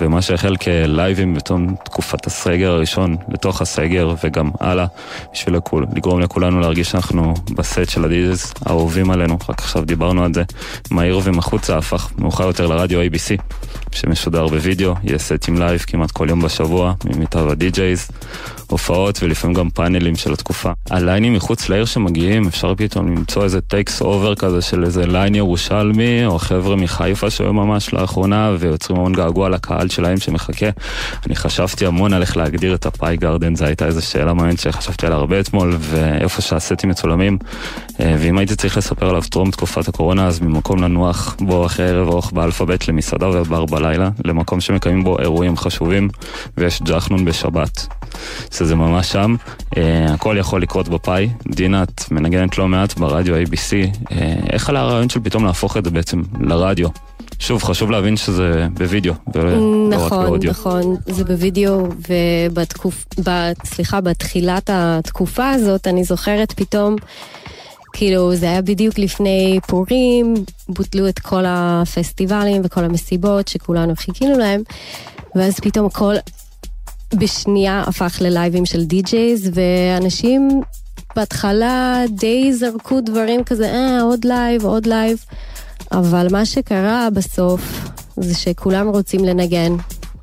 ומה שהחל כלייבים בתום תקופת הסגר הראשון לתוך הסגר וגם הלאה, בשביל לכול, לגרום לכולנו להרגיש שאנחנו בסט של ה DJs האהובים עלינו, רק עכשיו דיברנו על זה, מהעיר ומחוצה הפך מאוחר יותר לרדיו ABC, שמשודר בווידאו, יהיה סטים live כמעט כל יום בשבוע, ממיטב ה DJs. הופעות ולפעמים גם פאנלים של התקופה. הליינים מחוץ לעיר שמגיעים, אפשר פתאום למצוא איזה takeover כזה של איזה ליין ירושלמי, או חבר'ה מחיפה שהיו ממש לאחרונה, ויוצרים המון געגוע לקהל שלהם שמחכה. אני חשבתי המון על איך להגדיר את הפאי גרדן, זו הייתה איזו שאלה מעניינת שחשבתי עליה הרבה אתמול, ואיפה שהסטים מצולמים. אה, ואם הייתי צריך לספר עליו טרום תקופת הקורונה, אז ממקום לנוח בו אחרי ערב ארוך באלפאבית למסעדה ובר בלילה, למקום שמקיימים בו אירועים חשובים, ויש ג'חנון בשבת. שזה ממש שם. Uh, הכל יכול לקרות בפאי. דינה, את מנגנת לא מעט ברדיו ABC. Uh, אה, איך עלה הרעיון של פתאום להפוך את זה בעצם לרדיו? שוב, חשוב להבין שזה בווידאו, ולא נכון, רק באודיו. נכון, נכון, זה בווידאו, ובתקופ... ב... סליחה, בתחילת התקופה הזאת, אני זוכרת פתאום, כאילו, זה היה בדיוק לפני פורים, בוטלו את כל הפסטיבלים וכל המסיבות שכולנו חיכינו להם, ואז פתאום כל בשנייה הפך ללייבים של DJs, ואנשים בהתחלה די זרקו דברים כזה, אה, עוד live, עוד live. אבל מה שקרה בסוף זה שכולם רוצים לנגן,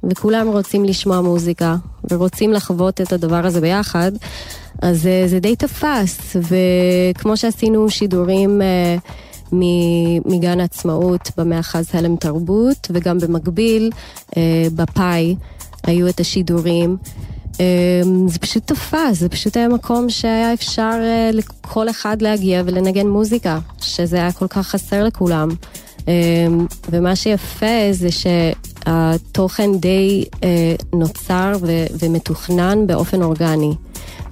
וכולם רוצים לשמוע מוזיקה, ורוצים לחוות את הדבר הזה ביחד, אז זה די תפס, וכמו שעשינו שידורים אה, מגן העצמאות במאחז הלם תרבות, וגם במקביל אה, בפאי היו את השידורים. זה פשוט תפס, זה פשוט היה מקום שהיה אפשר לכל אחד להגיע ולנגן מוזיקה, שזה היה כל כך חסר לכולם. ומה שיפה זה שהתוכן די נוצר ומתוכנן באופן אורגני.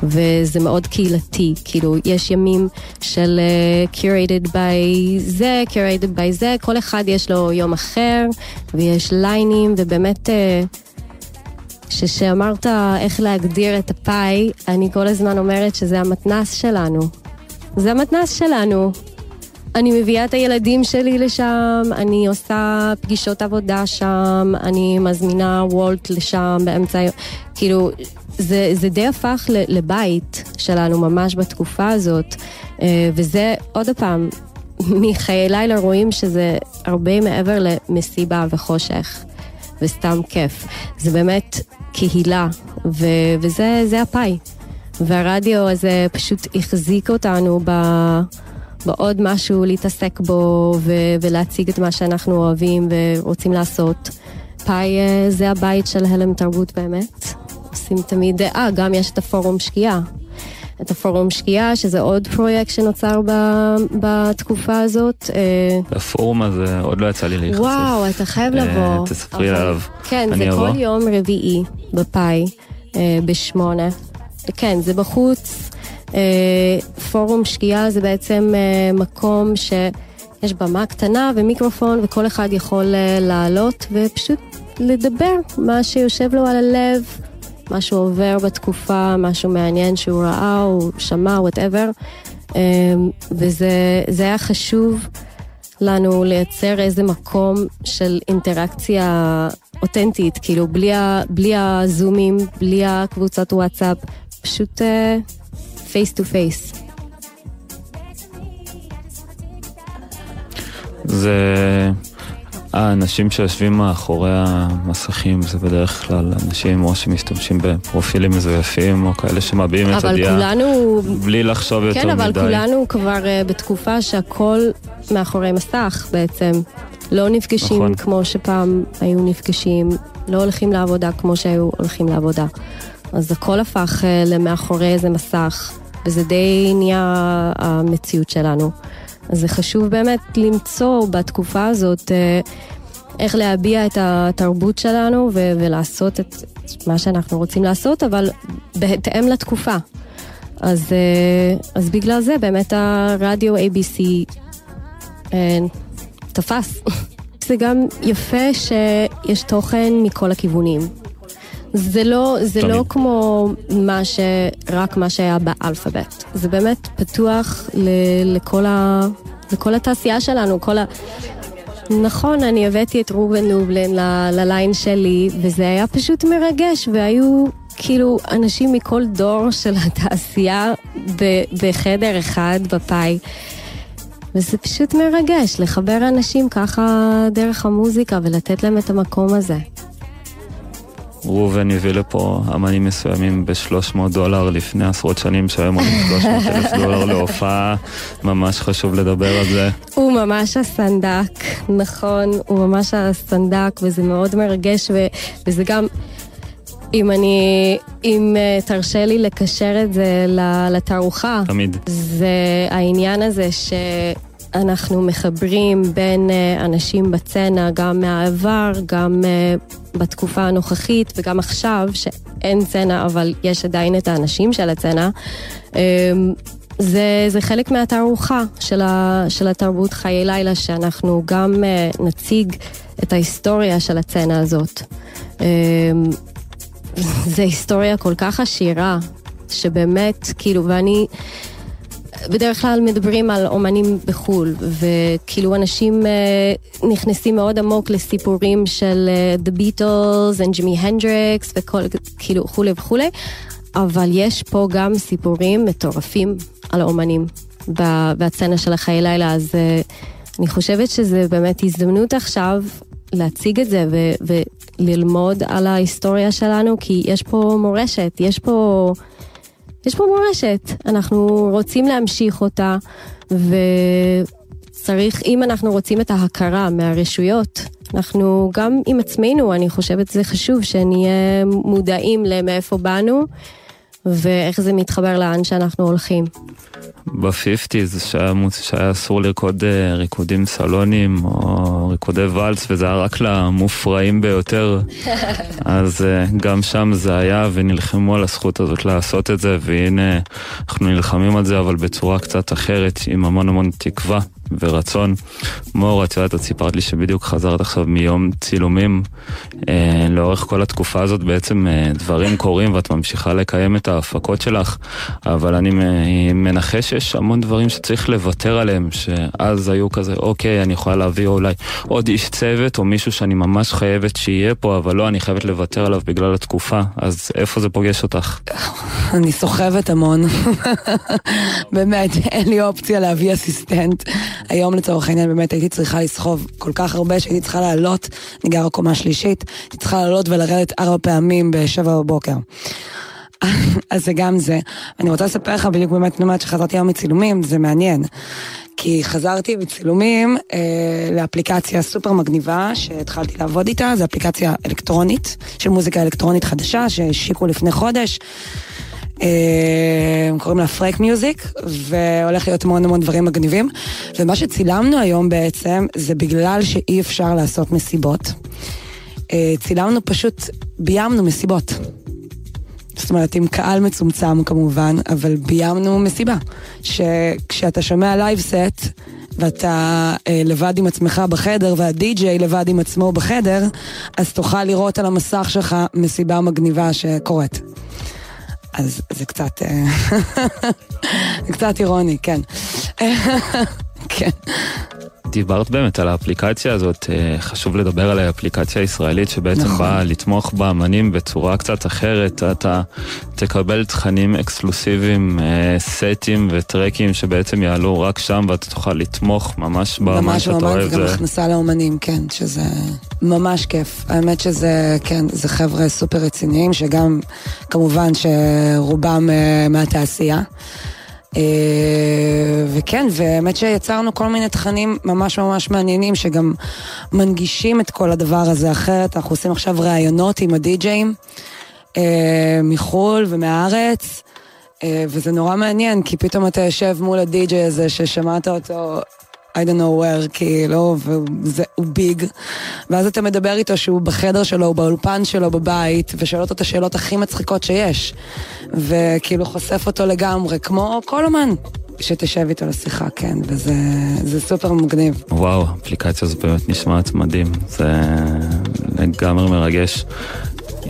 וזה מאוד קהילתי, כאילו יש ימים של uh, curated by זה, curated by זה, כל אחד יש לו יום אחר, ויש ליינים, ובאמת, כשאמרת uh, איך להגדיר את הפאי, אני כל הזמן אומרת שזה המתנס שלנו. זה המתנס שלנו. אני מביאה את הילדים שלי לשם, אני עושה פגישות עבודה שם, אני מזמינה וולט לשם באמצע, כאילו, זה, זה די הפך לבית שלנו ממש בתקופה הזאת, אה, וזה עוד פעם, מחיי לילה רואים שזה הרבה מעבר למסיבה וחושך וסתם כיף. זה באמת קהילה, ו, וזה הפאי. והרדיו הזה פשוט החזיק אותנו ב... בעוד משהו להתעסק בו ו- ולהציג את מה שאנחנו אוהבים ורוצים לעשות. פאי אה, זה הבית של הלם תרבות באמת. עושים תמיד, אה, גם יש את הפורום שקיעה. את הפורום שקיעה, שזה עוד פרויקט שנוצר ב, בתקופה הזאת. אה, הפורום הזה עוד לא יצא לי להיחשף. וואו, אתה חייב אה, לבוא. תספרי עליו. כן, זה כל יום רביעי בפאי, בשמונה. כן, זה בחוץ. פורום שקיעה זה בעצם מקום שיש במה קטנה ומיקרופון וכל אחד יכול לעלות ופשוט לדבר מה שיושב לו על הלב. משהו עובר בתקופה, משהו מעניין שהוא ראה או שמע, whatever. אמ, וזה היה חשוב לנו לייצר איזה מקום של אינטראקציה אותנטית, כאילו בלי, בלי הזומים, בלי הקבוצת וואטסאפ, פשוט face to face. זה האנשים שיושבים מאחורי המסכים זה בדרך כלל אנשים או שמשתמשים בפרופילים מזויפים או כאלה שמביעים את הדעה. אבל כולנו... בלי לחשוב יותר כן, מדי. כן, אבל כולנו כבר uh, בתקופה שהכל מאחורי מסך בעצם. לא נפגשים נכון. כמו שפעם היו נפגשים, לא הולכים לעבודה כמו שהיו הולכים לעבודה. אז הכל הפך uh, למאחורי איזה מסך, וזה די נהיה המציאות שלנו. אז זה חשוב באמת למצוא בתקופה הזאת אה, איך להביע את התרבות שלנו ו- ולעשות את מה שאנחנו רוצים לעשות, אבל בהתאם לתקופה. אז, אה, אז בגלל זה באמת הרדיו ABC אה, תפס. זה גם יפה שיש תוכן מכל הכיוונים. זה לא, זה לא כמו מה ש... רק מה שהיה באלפאבית. זה באמת פתוח ל, לכל, ה, לכל התעשייה שלנו, כל ה... נכון, אני הבאתי את ראובן נובלין ל, לליין שלי, וזה היה פשוט מרגש, והיו כאילו אנשים מכל דור של התעשייה ב, בחדר אחד בפאי. וזה פשוט מרגש לחבר אנשים ככה דרך המוזיקה ולתת להם את המקום הזה. ראובן הביא לפה אמנים מסוימים ב-300 דולר לפני עשרות שנים, שהיום עולים 300 אלף דולר להופעה, ממש חשוב לדבר על זה. הוא ממש הסנדק, נכון, הוא ממש הסנדק, וזה מאוד מרגש, ו- וזה גם... אם אני, אם uh, תרשה לי לקשר את זה לתערוכה. תמיד. זה העניין הזה ש... אנחנו מחברים בין uh, אנשים בצנע, גם מהעבר, גם uh, בתקופה הנוכחית וגם עכשיו, שאין צנע, אבל יש עדיין את האנשים של הצנע. Um, זה, זה חלק מהתערוכה של, ה, של התרבות חיי לילה, שאנחנו גם נציג את ההיסטוריה של הצנע הזאת. Um, זו היסטוריה כל כך עשירה, שבאמת, כאילו, ואני... בדרך כלל מדברים על אומנים בחו"ל, וכאילו אנשים uh, נכנסים מאוד עמוק לסיפורים של uh, The Beatles and Jimmy Hendrix וכל, כאילו וכולי וכולי, אבל יש פה גם סיפורים מטורפים על האומנים בהצצנה של החיי לילה, אז uh, אני חושבת שזה באמת הזדמנות עכשיו להציג את זה ו- וללמוד על ההיסטוריה שלנו, כי יש פה מורשת, יש פה... יש פה מורשת, אנחנו רוצים להמשיך אותה, וצריך, אם אנחנו רוצים את ההכרה מהרשויות, אנחנו גם עם עצמנו, אני חושבת שזה חשוב שנהיה מודעים למאיפה באנו, ואיך זה מתחבר לאן שאנחנו הולכים. בפיפטיז שהיה, שהיה אסור לרקוד אה, ריקודים סלונים או ריקודי ואלס וזה היה רק למופרעים ביותר אז אה, גם שם זה היה ונלחמו על הזכות הזאת לעשות את זה והנה אנחנו נלחמים על זה אבל בצורה קצת אחרת עם המון המון תקווה ורצון. מור, את יודעת, את סיפרת לי שבדיוק חזרת עכשיו מיום צילומים. אה, לאורך כל התקופה הזאת בעצם אה, דברים קורים ואת ממשיכה לקיים את ההפקות שלך, אבל אני מנחש שיש המון דברים שצריך לוותר עליהם, שאז היו כזה, אוקיי, אני יכולה להביא אולי עוד איש צוות או מישהו שאני ממש חייבת שיהיה פה, אבל לא, אני חייבת לוותר עליו בגלל התקופה. אז איפה זה פוגש אותך? אני סוחבת המון. באמת, אין לי אופציה להביא אסיסטנט. היום לצורך העניין באמת הייתי צריכה לסחוב כל כך הרבה שהייתי צריכה לעלות, אני גרה קומה שלישית, הייתי צריכה לעלות ולרדת ארבע פעמים בשבע בבוקר. אז זה גם זה. אני רוצה לספר לך בדיוק באמת, אני שחזרתי היום מצילומים, זה מעניין. כי חזרתי מצילומים אה, לאפליקציה סופר מגניבה שהתחלתי לעבוד איתה, זו אפליקציה אלקטרונית, של מוזיקה אלקטרונית חדשה שהשיקו לפני חודש. אה, קוראים לה פרק music, והולך להיות המון המון דברים מגניבים. ומה שצילמנו היום בעצם, זה בגלל שאי אפשר לעשות מסיבות. אה, צילמנו פשוט, ביימנו מסיבות. זאת אומרת, עם קהל מצומצם כמובן, אבל ביימנו מסיבה. שכשאתה שומע live set, ואתה אה, לבד עם עצמך בחדר, והדי-ג'יי לבד עם עצמו בחדר, אז תוכל לראות על המסך שלך מסיבה מגניבה שקורית. אז זה קצת, אה, קצת אירוני, כן. כן. דיברת באמת על האפליקציה הזאת, אה, חשוב לדבר על האפליקציה הישראלית שבעצם נכון. באה לתמוך באמנים בצורה קצת אחרת. אתה תקבל תכנים אקסקלוסיביים, אה, סטים וטרקים שבעצם יעלו רק שם ואתה תוכל לתמוך ממש באמן שאתה אוהב. ממש באמן, זה גם הכנסה לאומנים, כן, שזה ממש כיף. האמת שזה, כן, זה חבר'ה סופר רציניים, שגם, כמובן שרובם אה, מהתעשייה. אה, וכן, והאמת שיצרנו כל מיני תכנים ממש ממש מעניינים שגם מנגישים את כל הדבר הזה אחרת. אנחנו עושים עכשיו ראיונות עם הדי-ג'אים אה, מחו"ל ומהארץ. אה, וזה נורא מעניין, כי פתאום אתה יושב מול הדי-ג'יי הזה ששמעת אותו I don't know where, כאילו, והוא ביג. ואז אתה מדבר איתו שהוא בחדר שלו, באולפן שלו, בבית, ושואל אותו את השאלות הכי מצחיקות שיש. וכאילו חושף אותו לגמרי, כמו כל אומן. שתשב איתו לשיחה, כן, וזה סופר מגניב. וואו, אפליקציה זו באמת נשמעת מדהים, זה לגמרי מרגש.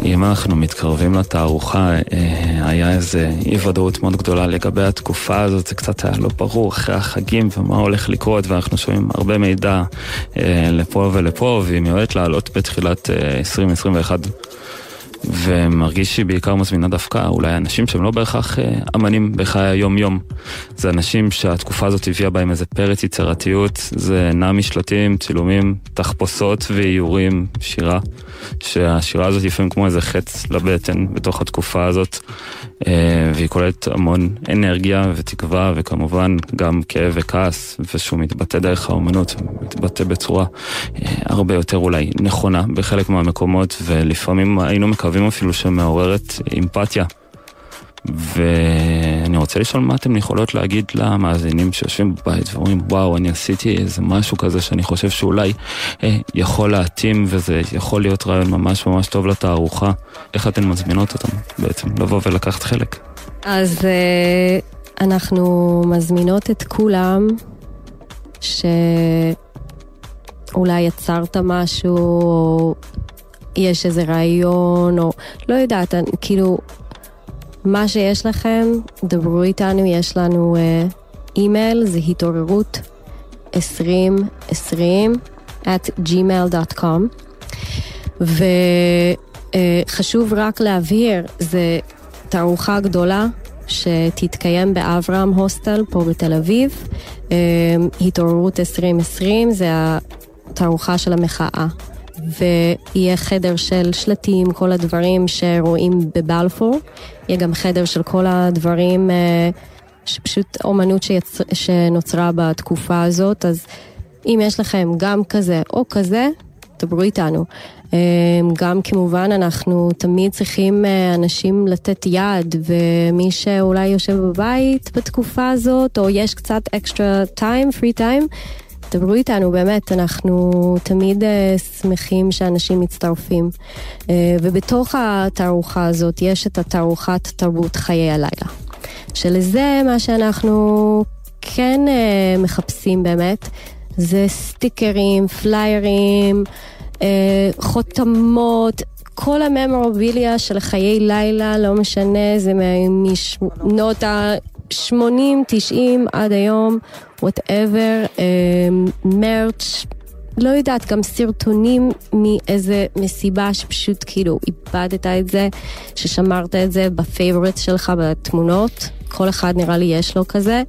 אם אנחנו מתקרבים לתערוכה, אה, היה איזה אי ודאות מאוד גדולה לגבי התקופה הזאת, זה קצת היה לא ברור אחרי החגים ומה הולך לקרות, ואנחנו שומעים הרבה מידע אה, לפה ולפה, והיא מיועדת לעלות בתחילת 2021. ומרגיש שהיא בעיקר מזמינה דווקא אולי אנשים שהם לא בהכרח אה, אמנים בחיי היום-יום. זה אנשים שהתקופה הזאת הביאה בהם איזה פרץ יצירתיות, זה נע משלטים, צילומים, תחפושות ואיורים, שירה. שהשירה הזאת לפעמים כמו איזה חץ לבטן בתוך התקופה הזאת, והיא כוללת המון אנרגיה ותקווה וכמובן גם כאב וכעס, ושהוא מתבטא דרך האומנות, מתבטא בצורה אה, הרבה יותר אולי נכונה בחלק מהמקומות, ולפעמים היינו מקווים אפילו שמעוררת אמפתיה. ואני רוצה לשאול מה אתם יכולות להגיד למאזינים שיושבים בבית ואומרים וואו אני עשיתי איזה משהו כזה שאני חושב שאולי אה, יכול להתאים וזה יכול להיות רעיון ממש ממש טוב לתערוכה. איך אתן מזמינות אותם בעצם לבוא ולקחת חלק? אז אה, אנחנו מזמינות את כולם שאולי יצרת משהו או יש איזה רעיון או לא יודעת, כאילו מה שיש לכם, דברו איתנו, יש לנו uh, האימייל זה התעוררות 2020 at gmail.com וחשוב רק להבהיר, זה תערוכה גדולה שתתקיים באברהם הוסטל פה בתל אביב. אה, התעוררות 2020 זה התערוכה של המחאה. ויהיה חדר של שלטים, כל הדברים שרואים בבלפור. יהיה גם חדר של כל הדברים, אה, שפשוט אומנות שיצ... שנוצרה בתקופה הזאת, אז אם יש לכם גם כזה או כזה, דברו איתנו. אה, גם כמובן אנחנו תמיד צריכים אה, אנשים לתת יד, ומי שאולי יושב בבית בתקופה הזאת, או יש קצת אקסטרה טיים, פרי טיים, דברו איתנו, באמת, אנחנו תמיד uh, שמחים שאנשים מצטרפים. Uh, ובתוך התערוכה הזאת יש את התערוכת תרבות חיי הלילה. שלזה מה שאנחנו כן uh, מחפשים באמת, זה סטיקרים, פליירים, אה, חותמות, כל הממורביליה של חיי לילה, לא משנה, זה משנות ה-80, 90 עד היום, whatever, merch, לא יודעת, גם סרטונים מאיזה מסיבה שפשוט כאילו איבדת את זה, ששמרת את זה ב favorite שלך בתמונות, כל אחד נראה לי יש לו כזה,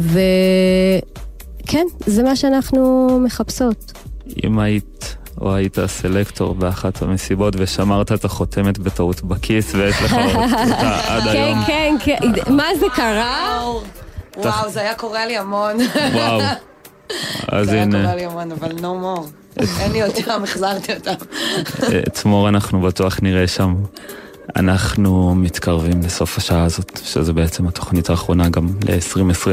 וכן, זה מה שאנחנו מחפשות. אם היית או היית סלקטור באחת המסיבות ושמרת את החותמת בטעות בכיס ויש לך אותה עד כן, היום. כן, כן, כן, מה זה קרה? וואו, זה היה קורה לי המון. וואו. אז זה היה הנה, קורה לי המון, אבל no more. אין לי אותם, החזרתי אותם. את מור אנחנו בטוח נראה שם. אנחנו מתקרבים לסוף השעה הזאת, שזה בעצם התוכנית האחרונה גם ל-2020,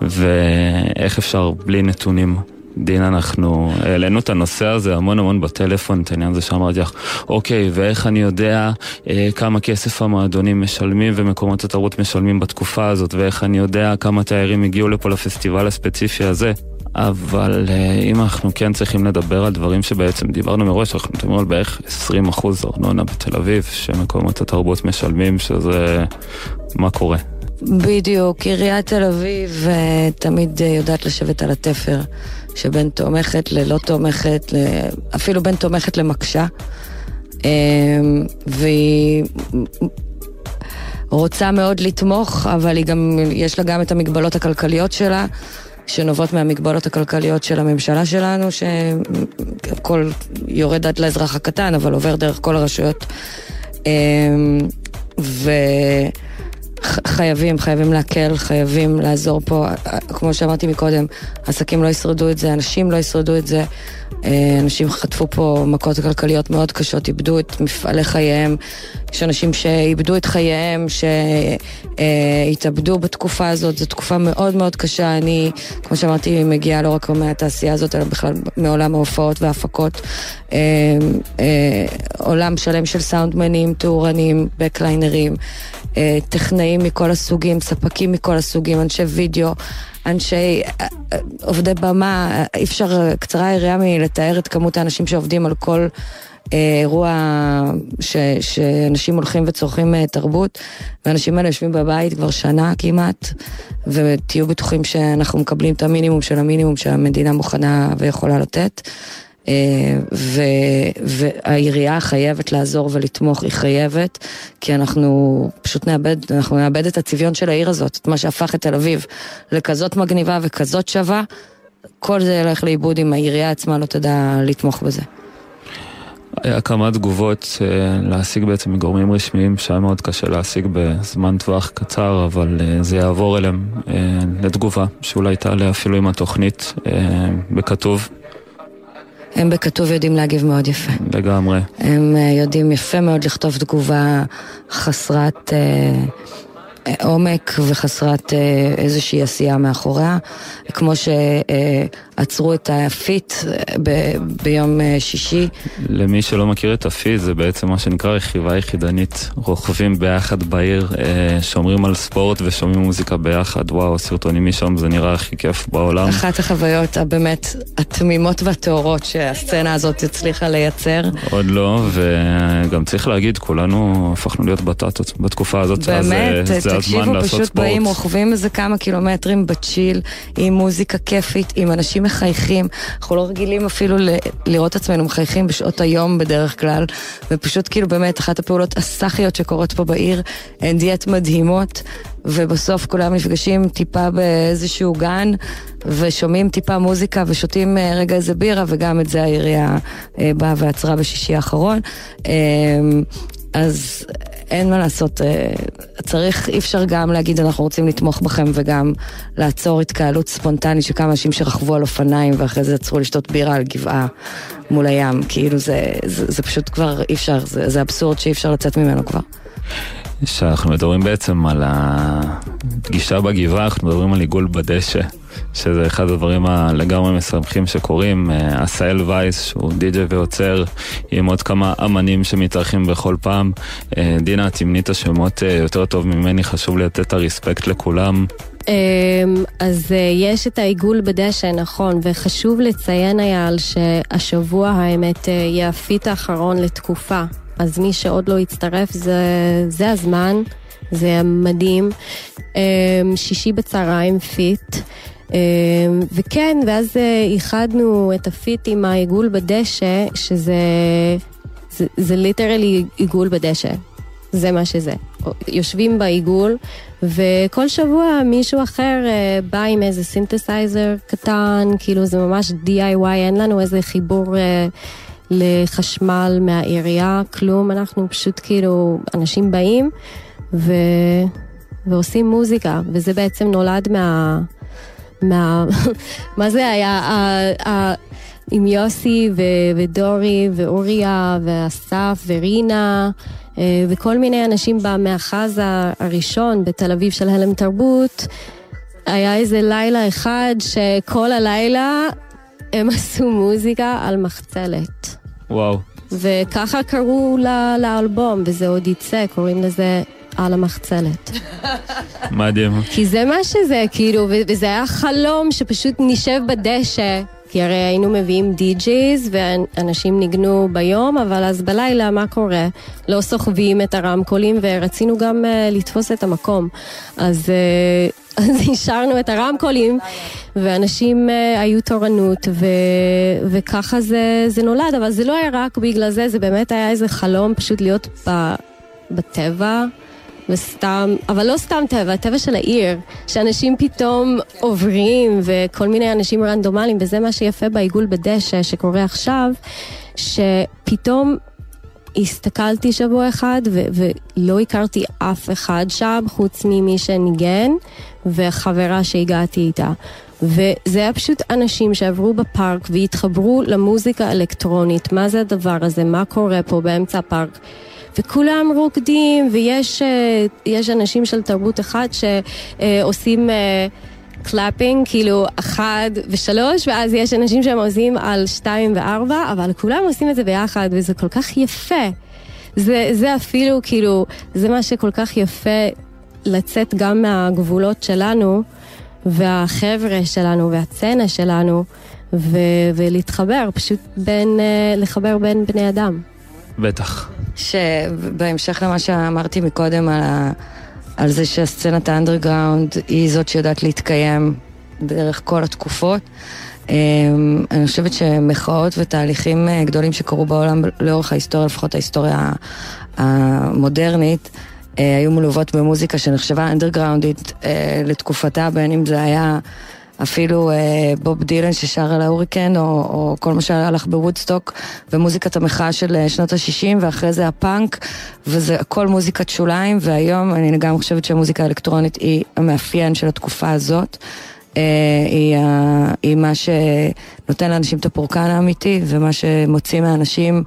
ואיך אפשר בלי נתונים. דין, אנחנו העלינו את הנושא הזה המון המון בטלפון, את העניין הזה שאמרתי לך, אוקיי, ואיך אני יודע אה, כמה כסף המועדונים משלמים ומקומות התרבות משלמים בתקופה הזאת, ואיך אני יודע כמה תיירים הגיעו לפה לפסטיבל הספציפי הזה. אבל אה, אם אנחנו כן צריכים לדבר על דברים שבעצם דיברנו מראש, אנחנו מדברים על בערך 20% ארנונה בתל אביב, שמקומות התרבות משלמים, שזה... מה קורה? בדיוק, עיריית תל אביב אה, תמיד אה, יודעת לשבת על התפר שבין תומכת ללא תומכת, אפילו בין תומכת למקשה. אה, והיא רוצה מאוד לתמוך, אבל היא גם, יש לה גם את המגבלות הכלכליות שלה, שנובעות מהמגבלות הכלכליות של הממשלה שלנו, שהכל יורד עד לאזרח הקטן, אבל עובר דרך כל הרשויות. ו... חייבים, חייבים להקל, חייבים לעזור פה. כמו שאמרתי מקודם, עסקים לא ישרדו את זה, אנשים לא ישרדו את זה. אה, אנשים חטפו פה מכות כלכליות מאוד קשות, איבדו את מפעלי חייהם. יש אנשים שאיבדו את חייהם, שהתאבדו בתקופה הזאת, זו תקופה מאוד מאוד קשה. אני, כמו שאמרתי, מגיעה לא רק מהתעשייה הזאת, אלא בכלל מעולם ההופעות וההפקות. אה, אה, עולם שלם של סאונדמנים, טורנים, בקליינרים. טכנאים מכל הסוגים, ספקים מכל הסוגים, אנשי וידאו, אנשי אה, אה, עובדי במה, אה, אי אפשר, קצרה היריעה מלתאר את כמות האנשים שעובדים על כל אירוע ש, שאנשים הולכים וצורכים תרבות, והאנשים האלה יושבים בבית כבר שנה כמעט, ותהיו בטוחים שאנחנו מקבלים את המינימום של המינימום שהמדינה מוכנה ויכולה לתת. אה, והעירייה חייבת לעזור ולתמוך, היא חייבת, כי אנחנו פשוט נאבד, אנחנו נאבד את הצביון של העיר הזאת, את מה שהפך את תל אביב לכזאת מגניבה וכזאת שווה, כל זה ילך לאיבוד אם העירייה עצמה לא תדע לתמוך בזה. היה כמה תגובות אה, להשיג בעצם מגורמים רשמיים שהיה מאוד קשה להשיג בזמן טווח קצר, אבל אה, זה יעבור אליהם לתגובה, שאולי תעלה אפילו עם התוכנית בכתוב הם בכתוב יודעים להגיב מאוד יפה. לגמרי. הם אה, יודעים יפה מאוד לכתוב תגובה חסרת אה, אה, עומק וחסרת אה, איזושהי עשייה מאחוריה. כמו עצרו את ה beat ב- ביום שישי. למי שלא מכיר את ה beat, זה בעצם מה שנקרא רכיבה יחידנית. רוכבים ביחד בעיר, שומרים על ספורט ושומעים מוזיקה ביחד. וואו, סרטונים משם זה נראה הכי כיף בעולם. אחת החוויות הבאמת התמימות והטהורות שהסצנה הזאת הצליחה לייצר. עוד לא, וגם צריך להגיד, כולנו הפכנו להיות בטטות בתקופה הזאת. באמת, אז, תקשיבו, פשוט באים, רוכבים איזה כמה קילומטרים בצ'יל, עם מוזיקה כיפית, עם אנשים מחייכים. אנחנו לא רגילים אפילו לראות עצמנו מחייכים בשעות היום בדרך כלל, ופשוט כאילו באמת אחת הפעולות הסאחיות שקורות פה בעיר, הן דיאט מדהימות. ובסוף כולם נפגשים טיפה באיזשהו גן ושומעים טיפה מוזיקה ושותים אה, רגע איזה בירה וגם את זה העירייה אה, באה ועצרה בשישי האחרון. אמ, אז אין מה לעשות, אה, צריך, אי אפשר גם להגיד אנחנו רוצים לתמוך בכם וגם לעצור התקהלות ספונטנית של כמה אנשים שרכבו על אופניים ואחרי זה עצרו לשתות בירה על גבעה מול הים, כאילו זה, זה, זה פשוט כבר אי אפשר, זה, זה אבסורד שאי אפשר לצאת ממנו כבר. שאנחנו מדברים בעצם על הפגישה בגבעה, אנחנו מדברים על עיגול בדשא, שזה אחד הדברים הלגמרי משמחים שקורים. אה, עשאל וייס, שהוא די.ג'יי ויוצר, עם עוד כמה אמנים שמתארחים בכל פעם. אה, דינה, תמני את השמות אה, יותר טוב ממני, חשוב לתת את הרספקט לכולם. אז יש את העיגול בדשא, נכון, וחשוב לציין אייל שהשבוע האמת יהיה הפיט האחרון לתקופה. אז מי שעוד לא הצטרף, זה, זה הזמן, זה מדהים. שישי בצהריים beat. אמ, וכן, ואז אה, איחדנו את ה beat עם העיגול בדשא, שזה זה, זה literally עיגול בדשא. זה מה שזה. יושבים בעיגול, וכל שבוע מישהו אחר אה, בא עם איזה סינתסייזר קטן, כאילו זה ממש DIY, אין לנו איזה חיבור אה, לחשמל מהעירייה, כלום, אנחנו פשוט כאילו, אנשים באים ו... ועושים מוזיקה, וזה בעצם נולד מה... מה... מה זה היה? עם יוסי ו... ודורי ואוריה ואסף ורינה אה, וכל מיני אנשים במאחז הראשון בתל אביב של הלם תרבות. היה איזה לילה אחד שכל הלילה הם עשו מוזיקה על מחצלת. וואו. וככה קראו לאלבום, וזה עוד יצא, קוראים לזה על המחצלת. מדהים. כי זה מה שזה, כאילו, וזה היה חלום שפשוט נשב בדשא. כי הרי היינו מביאים די-ג'יז ואנשים ניגנו ביום, אבל אז בלילה מה קורה? לא סוחבים את הרמקולים ורצינו גם uh, לתפוס את המקום. אז, uh, אז השארנו את הרמקולים ואנשים uh, היו תורנות ו, וככה זה, זה נולד, אבל זה לא היה רק בגלל זה, זה באמת היה איזה חלום פשוט להיות ב, בטבע. וסתם, אבל לא סתם טבע, הטבע של העיר, שאנשים פתאום עוברים וכל מיני אנשים רנדומליים, וזה מה שיפה בעיגול בדשא שקורה עכשיו, שפתאום הסתכלתי שבוע אחד ו- ולא הכרתי אף אחד שם חוץ ממי שניגן וחברה שהגעתי איתה. וזה היה פשוט אנשים שעברו בפארק והתחברו למוזיקה אלקטרונית, מה זה הדבר הזה, מה קורה פה באמצע הפארק. וכולם רוקדים, ויש אה, אנשים של תרבות אחת שעושים... clapping, כאילו אחד ושלוש, ואז יש אנשים שהם עושים על שתיים וארבע, אבל כולם עושים את זה ביחד, וזה כל כך יפה. זה, זה אפילו, כאילו, זה מה שכל כך יפה לצאת גם מהגבולות שלנו, והחבר'ה שלנו, והצנע שלנו, ו- ולהתחבר, פשוט בין, uh, לחבר בין בני אדם. בטח. שבהמשך למה שאמרתי מקודם על, ה, על זה שהסצנת האנדרגראונד היא זאת שיודעת להתקיים דרך כל התקופות. אמ, אני חושבת שמחאות ותהליכים אה, גדולים שקרו בעולם לאורך ההיסטוריה, לפחות ההיסטוריה המודרנית, אה, היו מלוות במוזיקה שנחשבה אנדרגראונדית אה, לתקופתה, בין אם זה היה אפילו אה, בוב דילן ששר על ההוריקן, או, או כל מה שהלך בוודסטוק, ומוזיקת המחאה של אה, שנות ה-60, ואחרי זה הפאנק, וזה הכל מוזיקת שוליים, והיום אני גם חושבת שהמוזיקה האלקטרונית היא המאפיין של התקופה הזאת. אה, היא, היא מה שנותן לאנשים את הפורקן האמיתי, ומה שמוציא מאנשים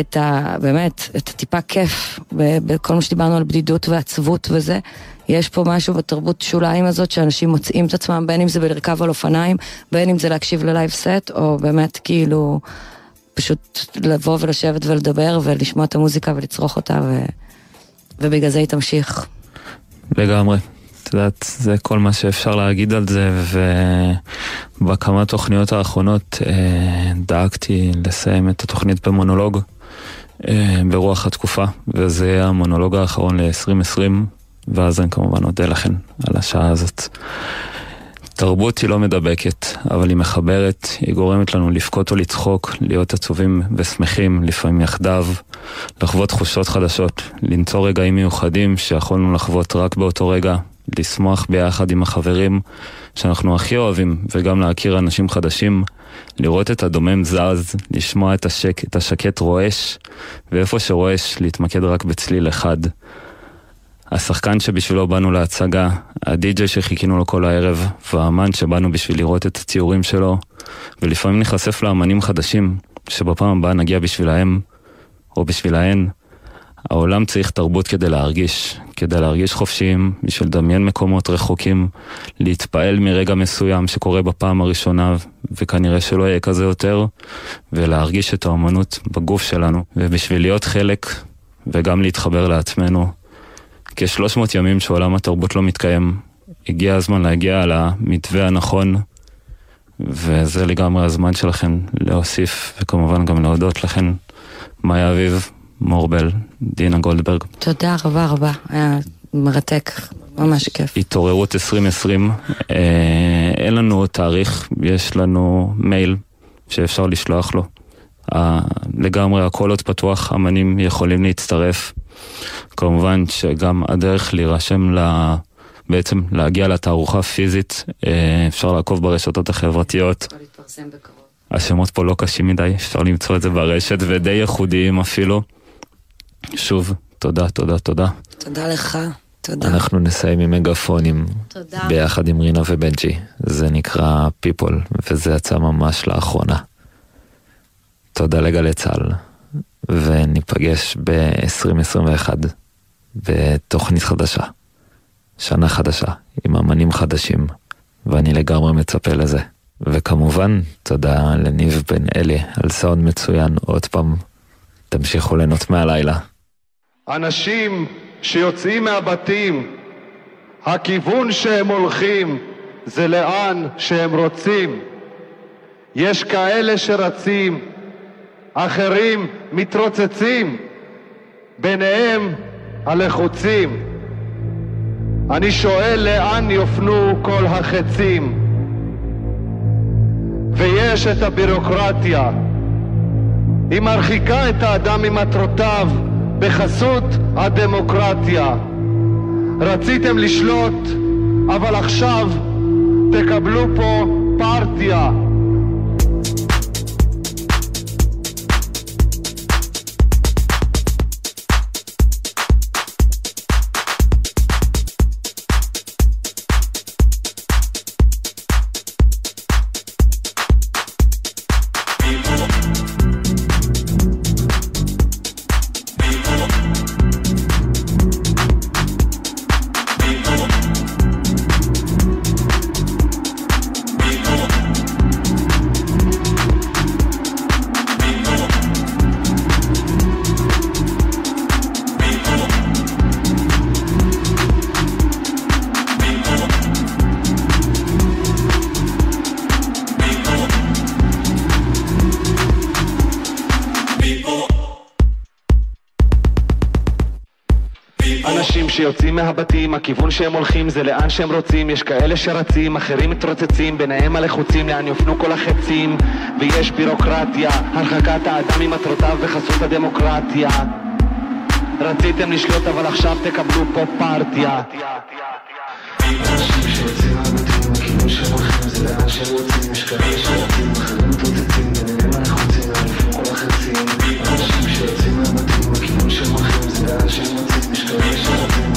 את ה... באמת, את הטיפה כיף בכל מה שדיברנו על בדידות ועצבות וזה. יש פה משהו בתרבות שוליים הזאת שאנשים מוצאים את עצמם, בין אם זה בלרכב על אופניים, בין אם זה להקשיב ללייב סט, או באמת כאילו פשוט לבוא ולשבת ולדבר ולשמוע את המוזיקה ולצרוך אותה, ו... ובגלל זה היא תמשיך. לגמרי. את יודעת, זה כל מה שאפשר להגיד על זה, ובכמה תוכניות האחרונות אה, דאגתי לסיים את התוכנית במונולוג אה, ברוח התקופה, וזה המונולוג האחרון ל-2020, ואז אני כמובן אודה לכם על השעה הזאת. תרבות היא לא מדבקת, אבל היא מחברת, היא גורמת לנו לבכות או לצחוק, להיות עצובים ושמחים, לפעמים יחדיו, לחוות תחושות חדשות, לנצור רגעים מיוחדים שיכולנו לחוות רק באותו רגע, לשמוח ביחד עם החברים שאנחנו הכי אוהבים, וגם להכיר אנשים חדשים, לראות את הדומם זז, לשמוע את, השק, את השקט רועש, ואיפה שרועש, להתמקד רק בצליל אחד. השחקן שבשבילו באנו להצגה, הדי-ג'יי שחיכינו לו כל הערב, והאמן שבאנו בשביל לראות את הציורים שלו, ולפעמים נחשף לאמנים חדשים, שבפעם הבאה נגיע בשבילהם, או בשבילהן. העולם צריך תרבות כדי להרגיש, כדי להרגיש חופשיים, בשביל לדמיין מקומות רחוקים, להתפעל מרגע מסוים שקורה בפעם הראשונה, וכנראה שלא יהיה כזה יותר, ולהרגיש את האמנות בגוף שלנו, ובשביל להיות חלק, וגם להתחבר לעצמנו. כ-300 ימים שעולם התרבות לא מתקיים, הגיע הזמן להגיע על המתווה הנכון, וזה לגמרי הזמן שלכם להוסיף, וכמובן גם להודות לכם, מאיה אביב, מורבל, דינה גולדברג. תודה רבה רבה, היה מרתק, ממש כיף. התעוררות 2020, אה, אין לנו תאריך, יש לנו מייל שאפשר לשלוח לו. לגמרי הכל עוד פתוח, אמנים יכולים להצטרף. כמובן שגם הדרך להירשם ל... בעצם להגיע לתערוכה פיזית, אה, אפשר לעקוב ברשתות החברתיות. השמות פה לא קשים מדי, אפשר למצוא את זה ברשת ודי ייחודיים אפילו. שוב, תודה, תודה, תודה. תודה לך, תודה. אנחנו נסיים עם מגפונים. תודה. ביחד עם רינה ובנג'י. זה נקרא People, וזה יצא ממש לאחרונה. תודה לגלי צה"ל, וניפגש ב-2021 בתוכנית חדשה. שנה חדשה, עם אמנים חדשים, ואני לגמרי מצפה לזה. וכמובן, תודה לניב בן אלי על סאונד מצוין עוד פעם. תמשיכו ליהנות מהלילה. אנשים שיוצאים מהבתים, הכיוון שהם הולכים זה לאן שהם רוצים. יש כאלה שרצים, אחרים מתרוצצים, ביניהם הלחוצים. אני שואל לאן יופנו כל החצים. ויש את הבירוקרטיה. היא מרחיקה את האדם ממטרותיו בחסות הדמוקרטיה. רציתם לשלוט, אבל עכשיו תקבלו פה פרטיה. אנשים שיוצאים מהבתים, הכיוון שהם הולכים זה לאן שהם רוצים. יש כאלה שרצים, אחרים מתרוצצים, ביניהם הלחוצים לאן יופנו כל החצים. ויש בירוקרטיה, הרחקת האדם ממטרותיו בחסות הדמוקרטיה. רציתם לשלוט אבל עכשיו תקבלו פה פרטיה. אנשים שיוצאים מהבתים, הכיוון שהם הולכים זה לאן שהם רוצים יש כאלה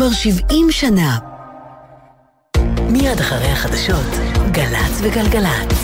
כבר 70 שנה. מיד אחרי החדשות, גל"צ וגלגלצ.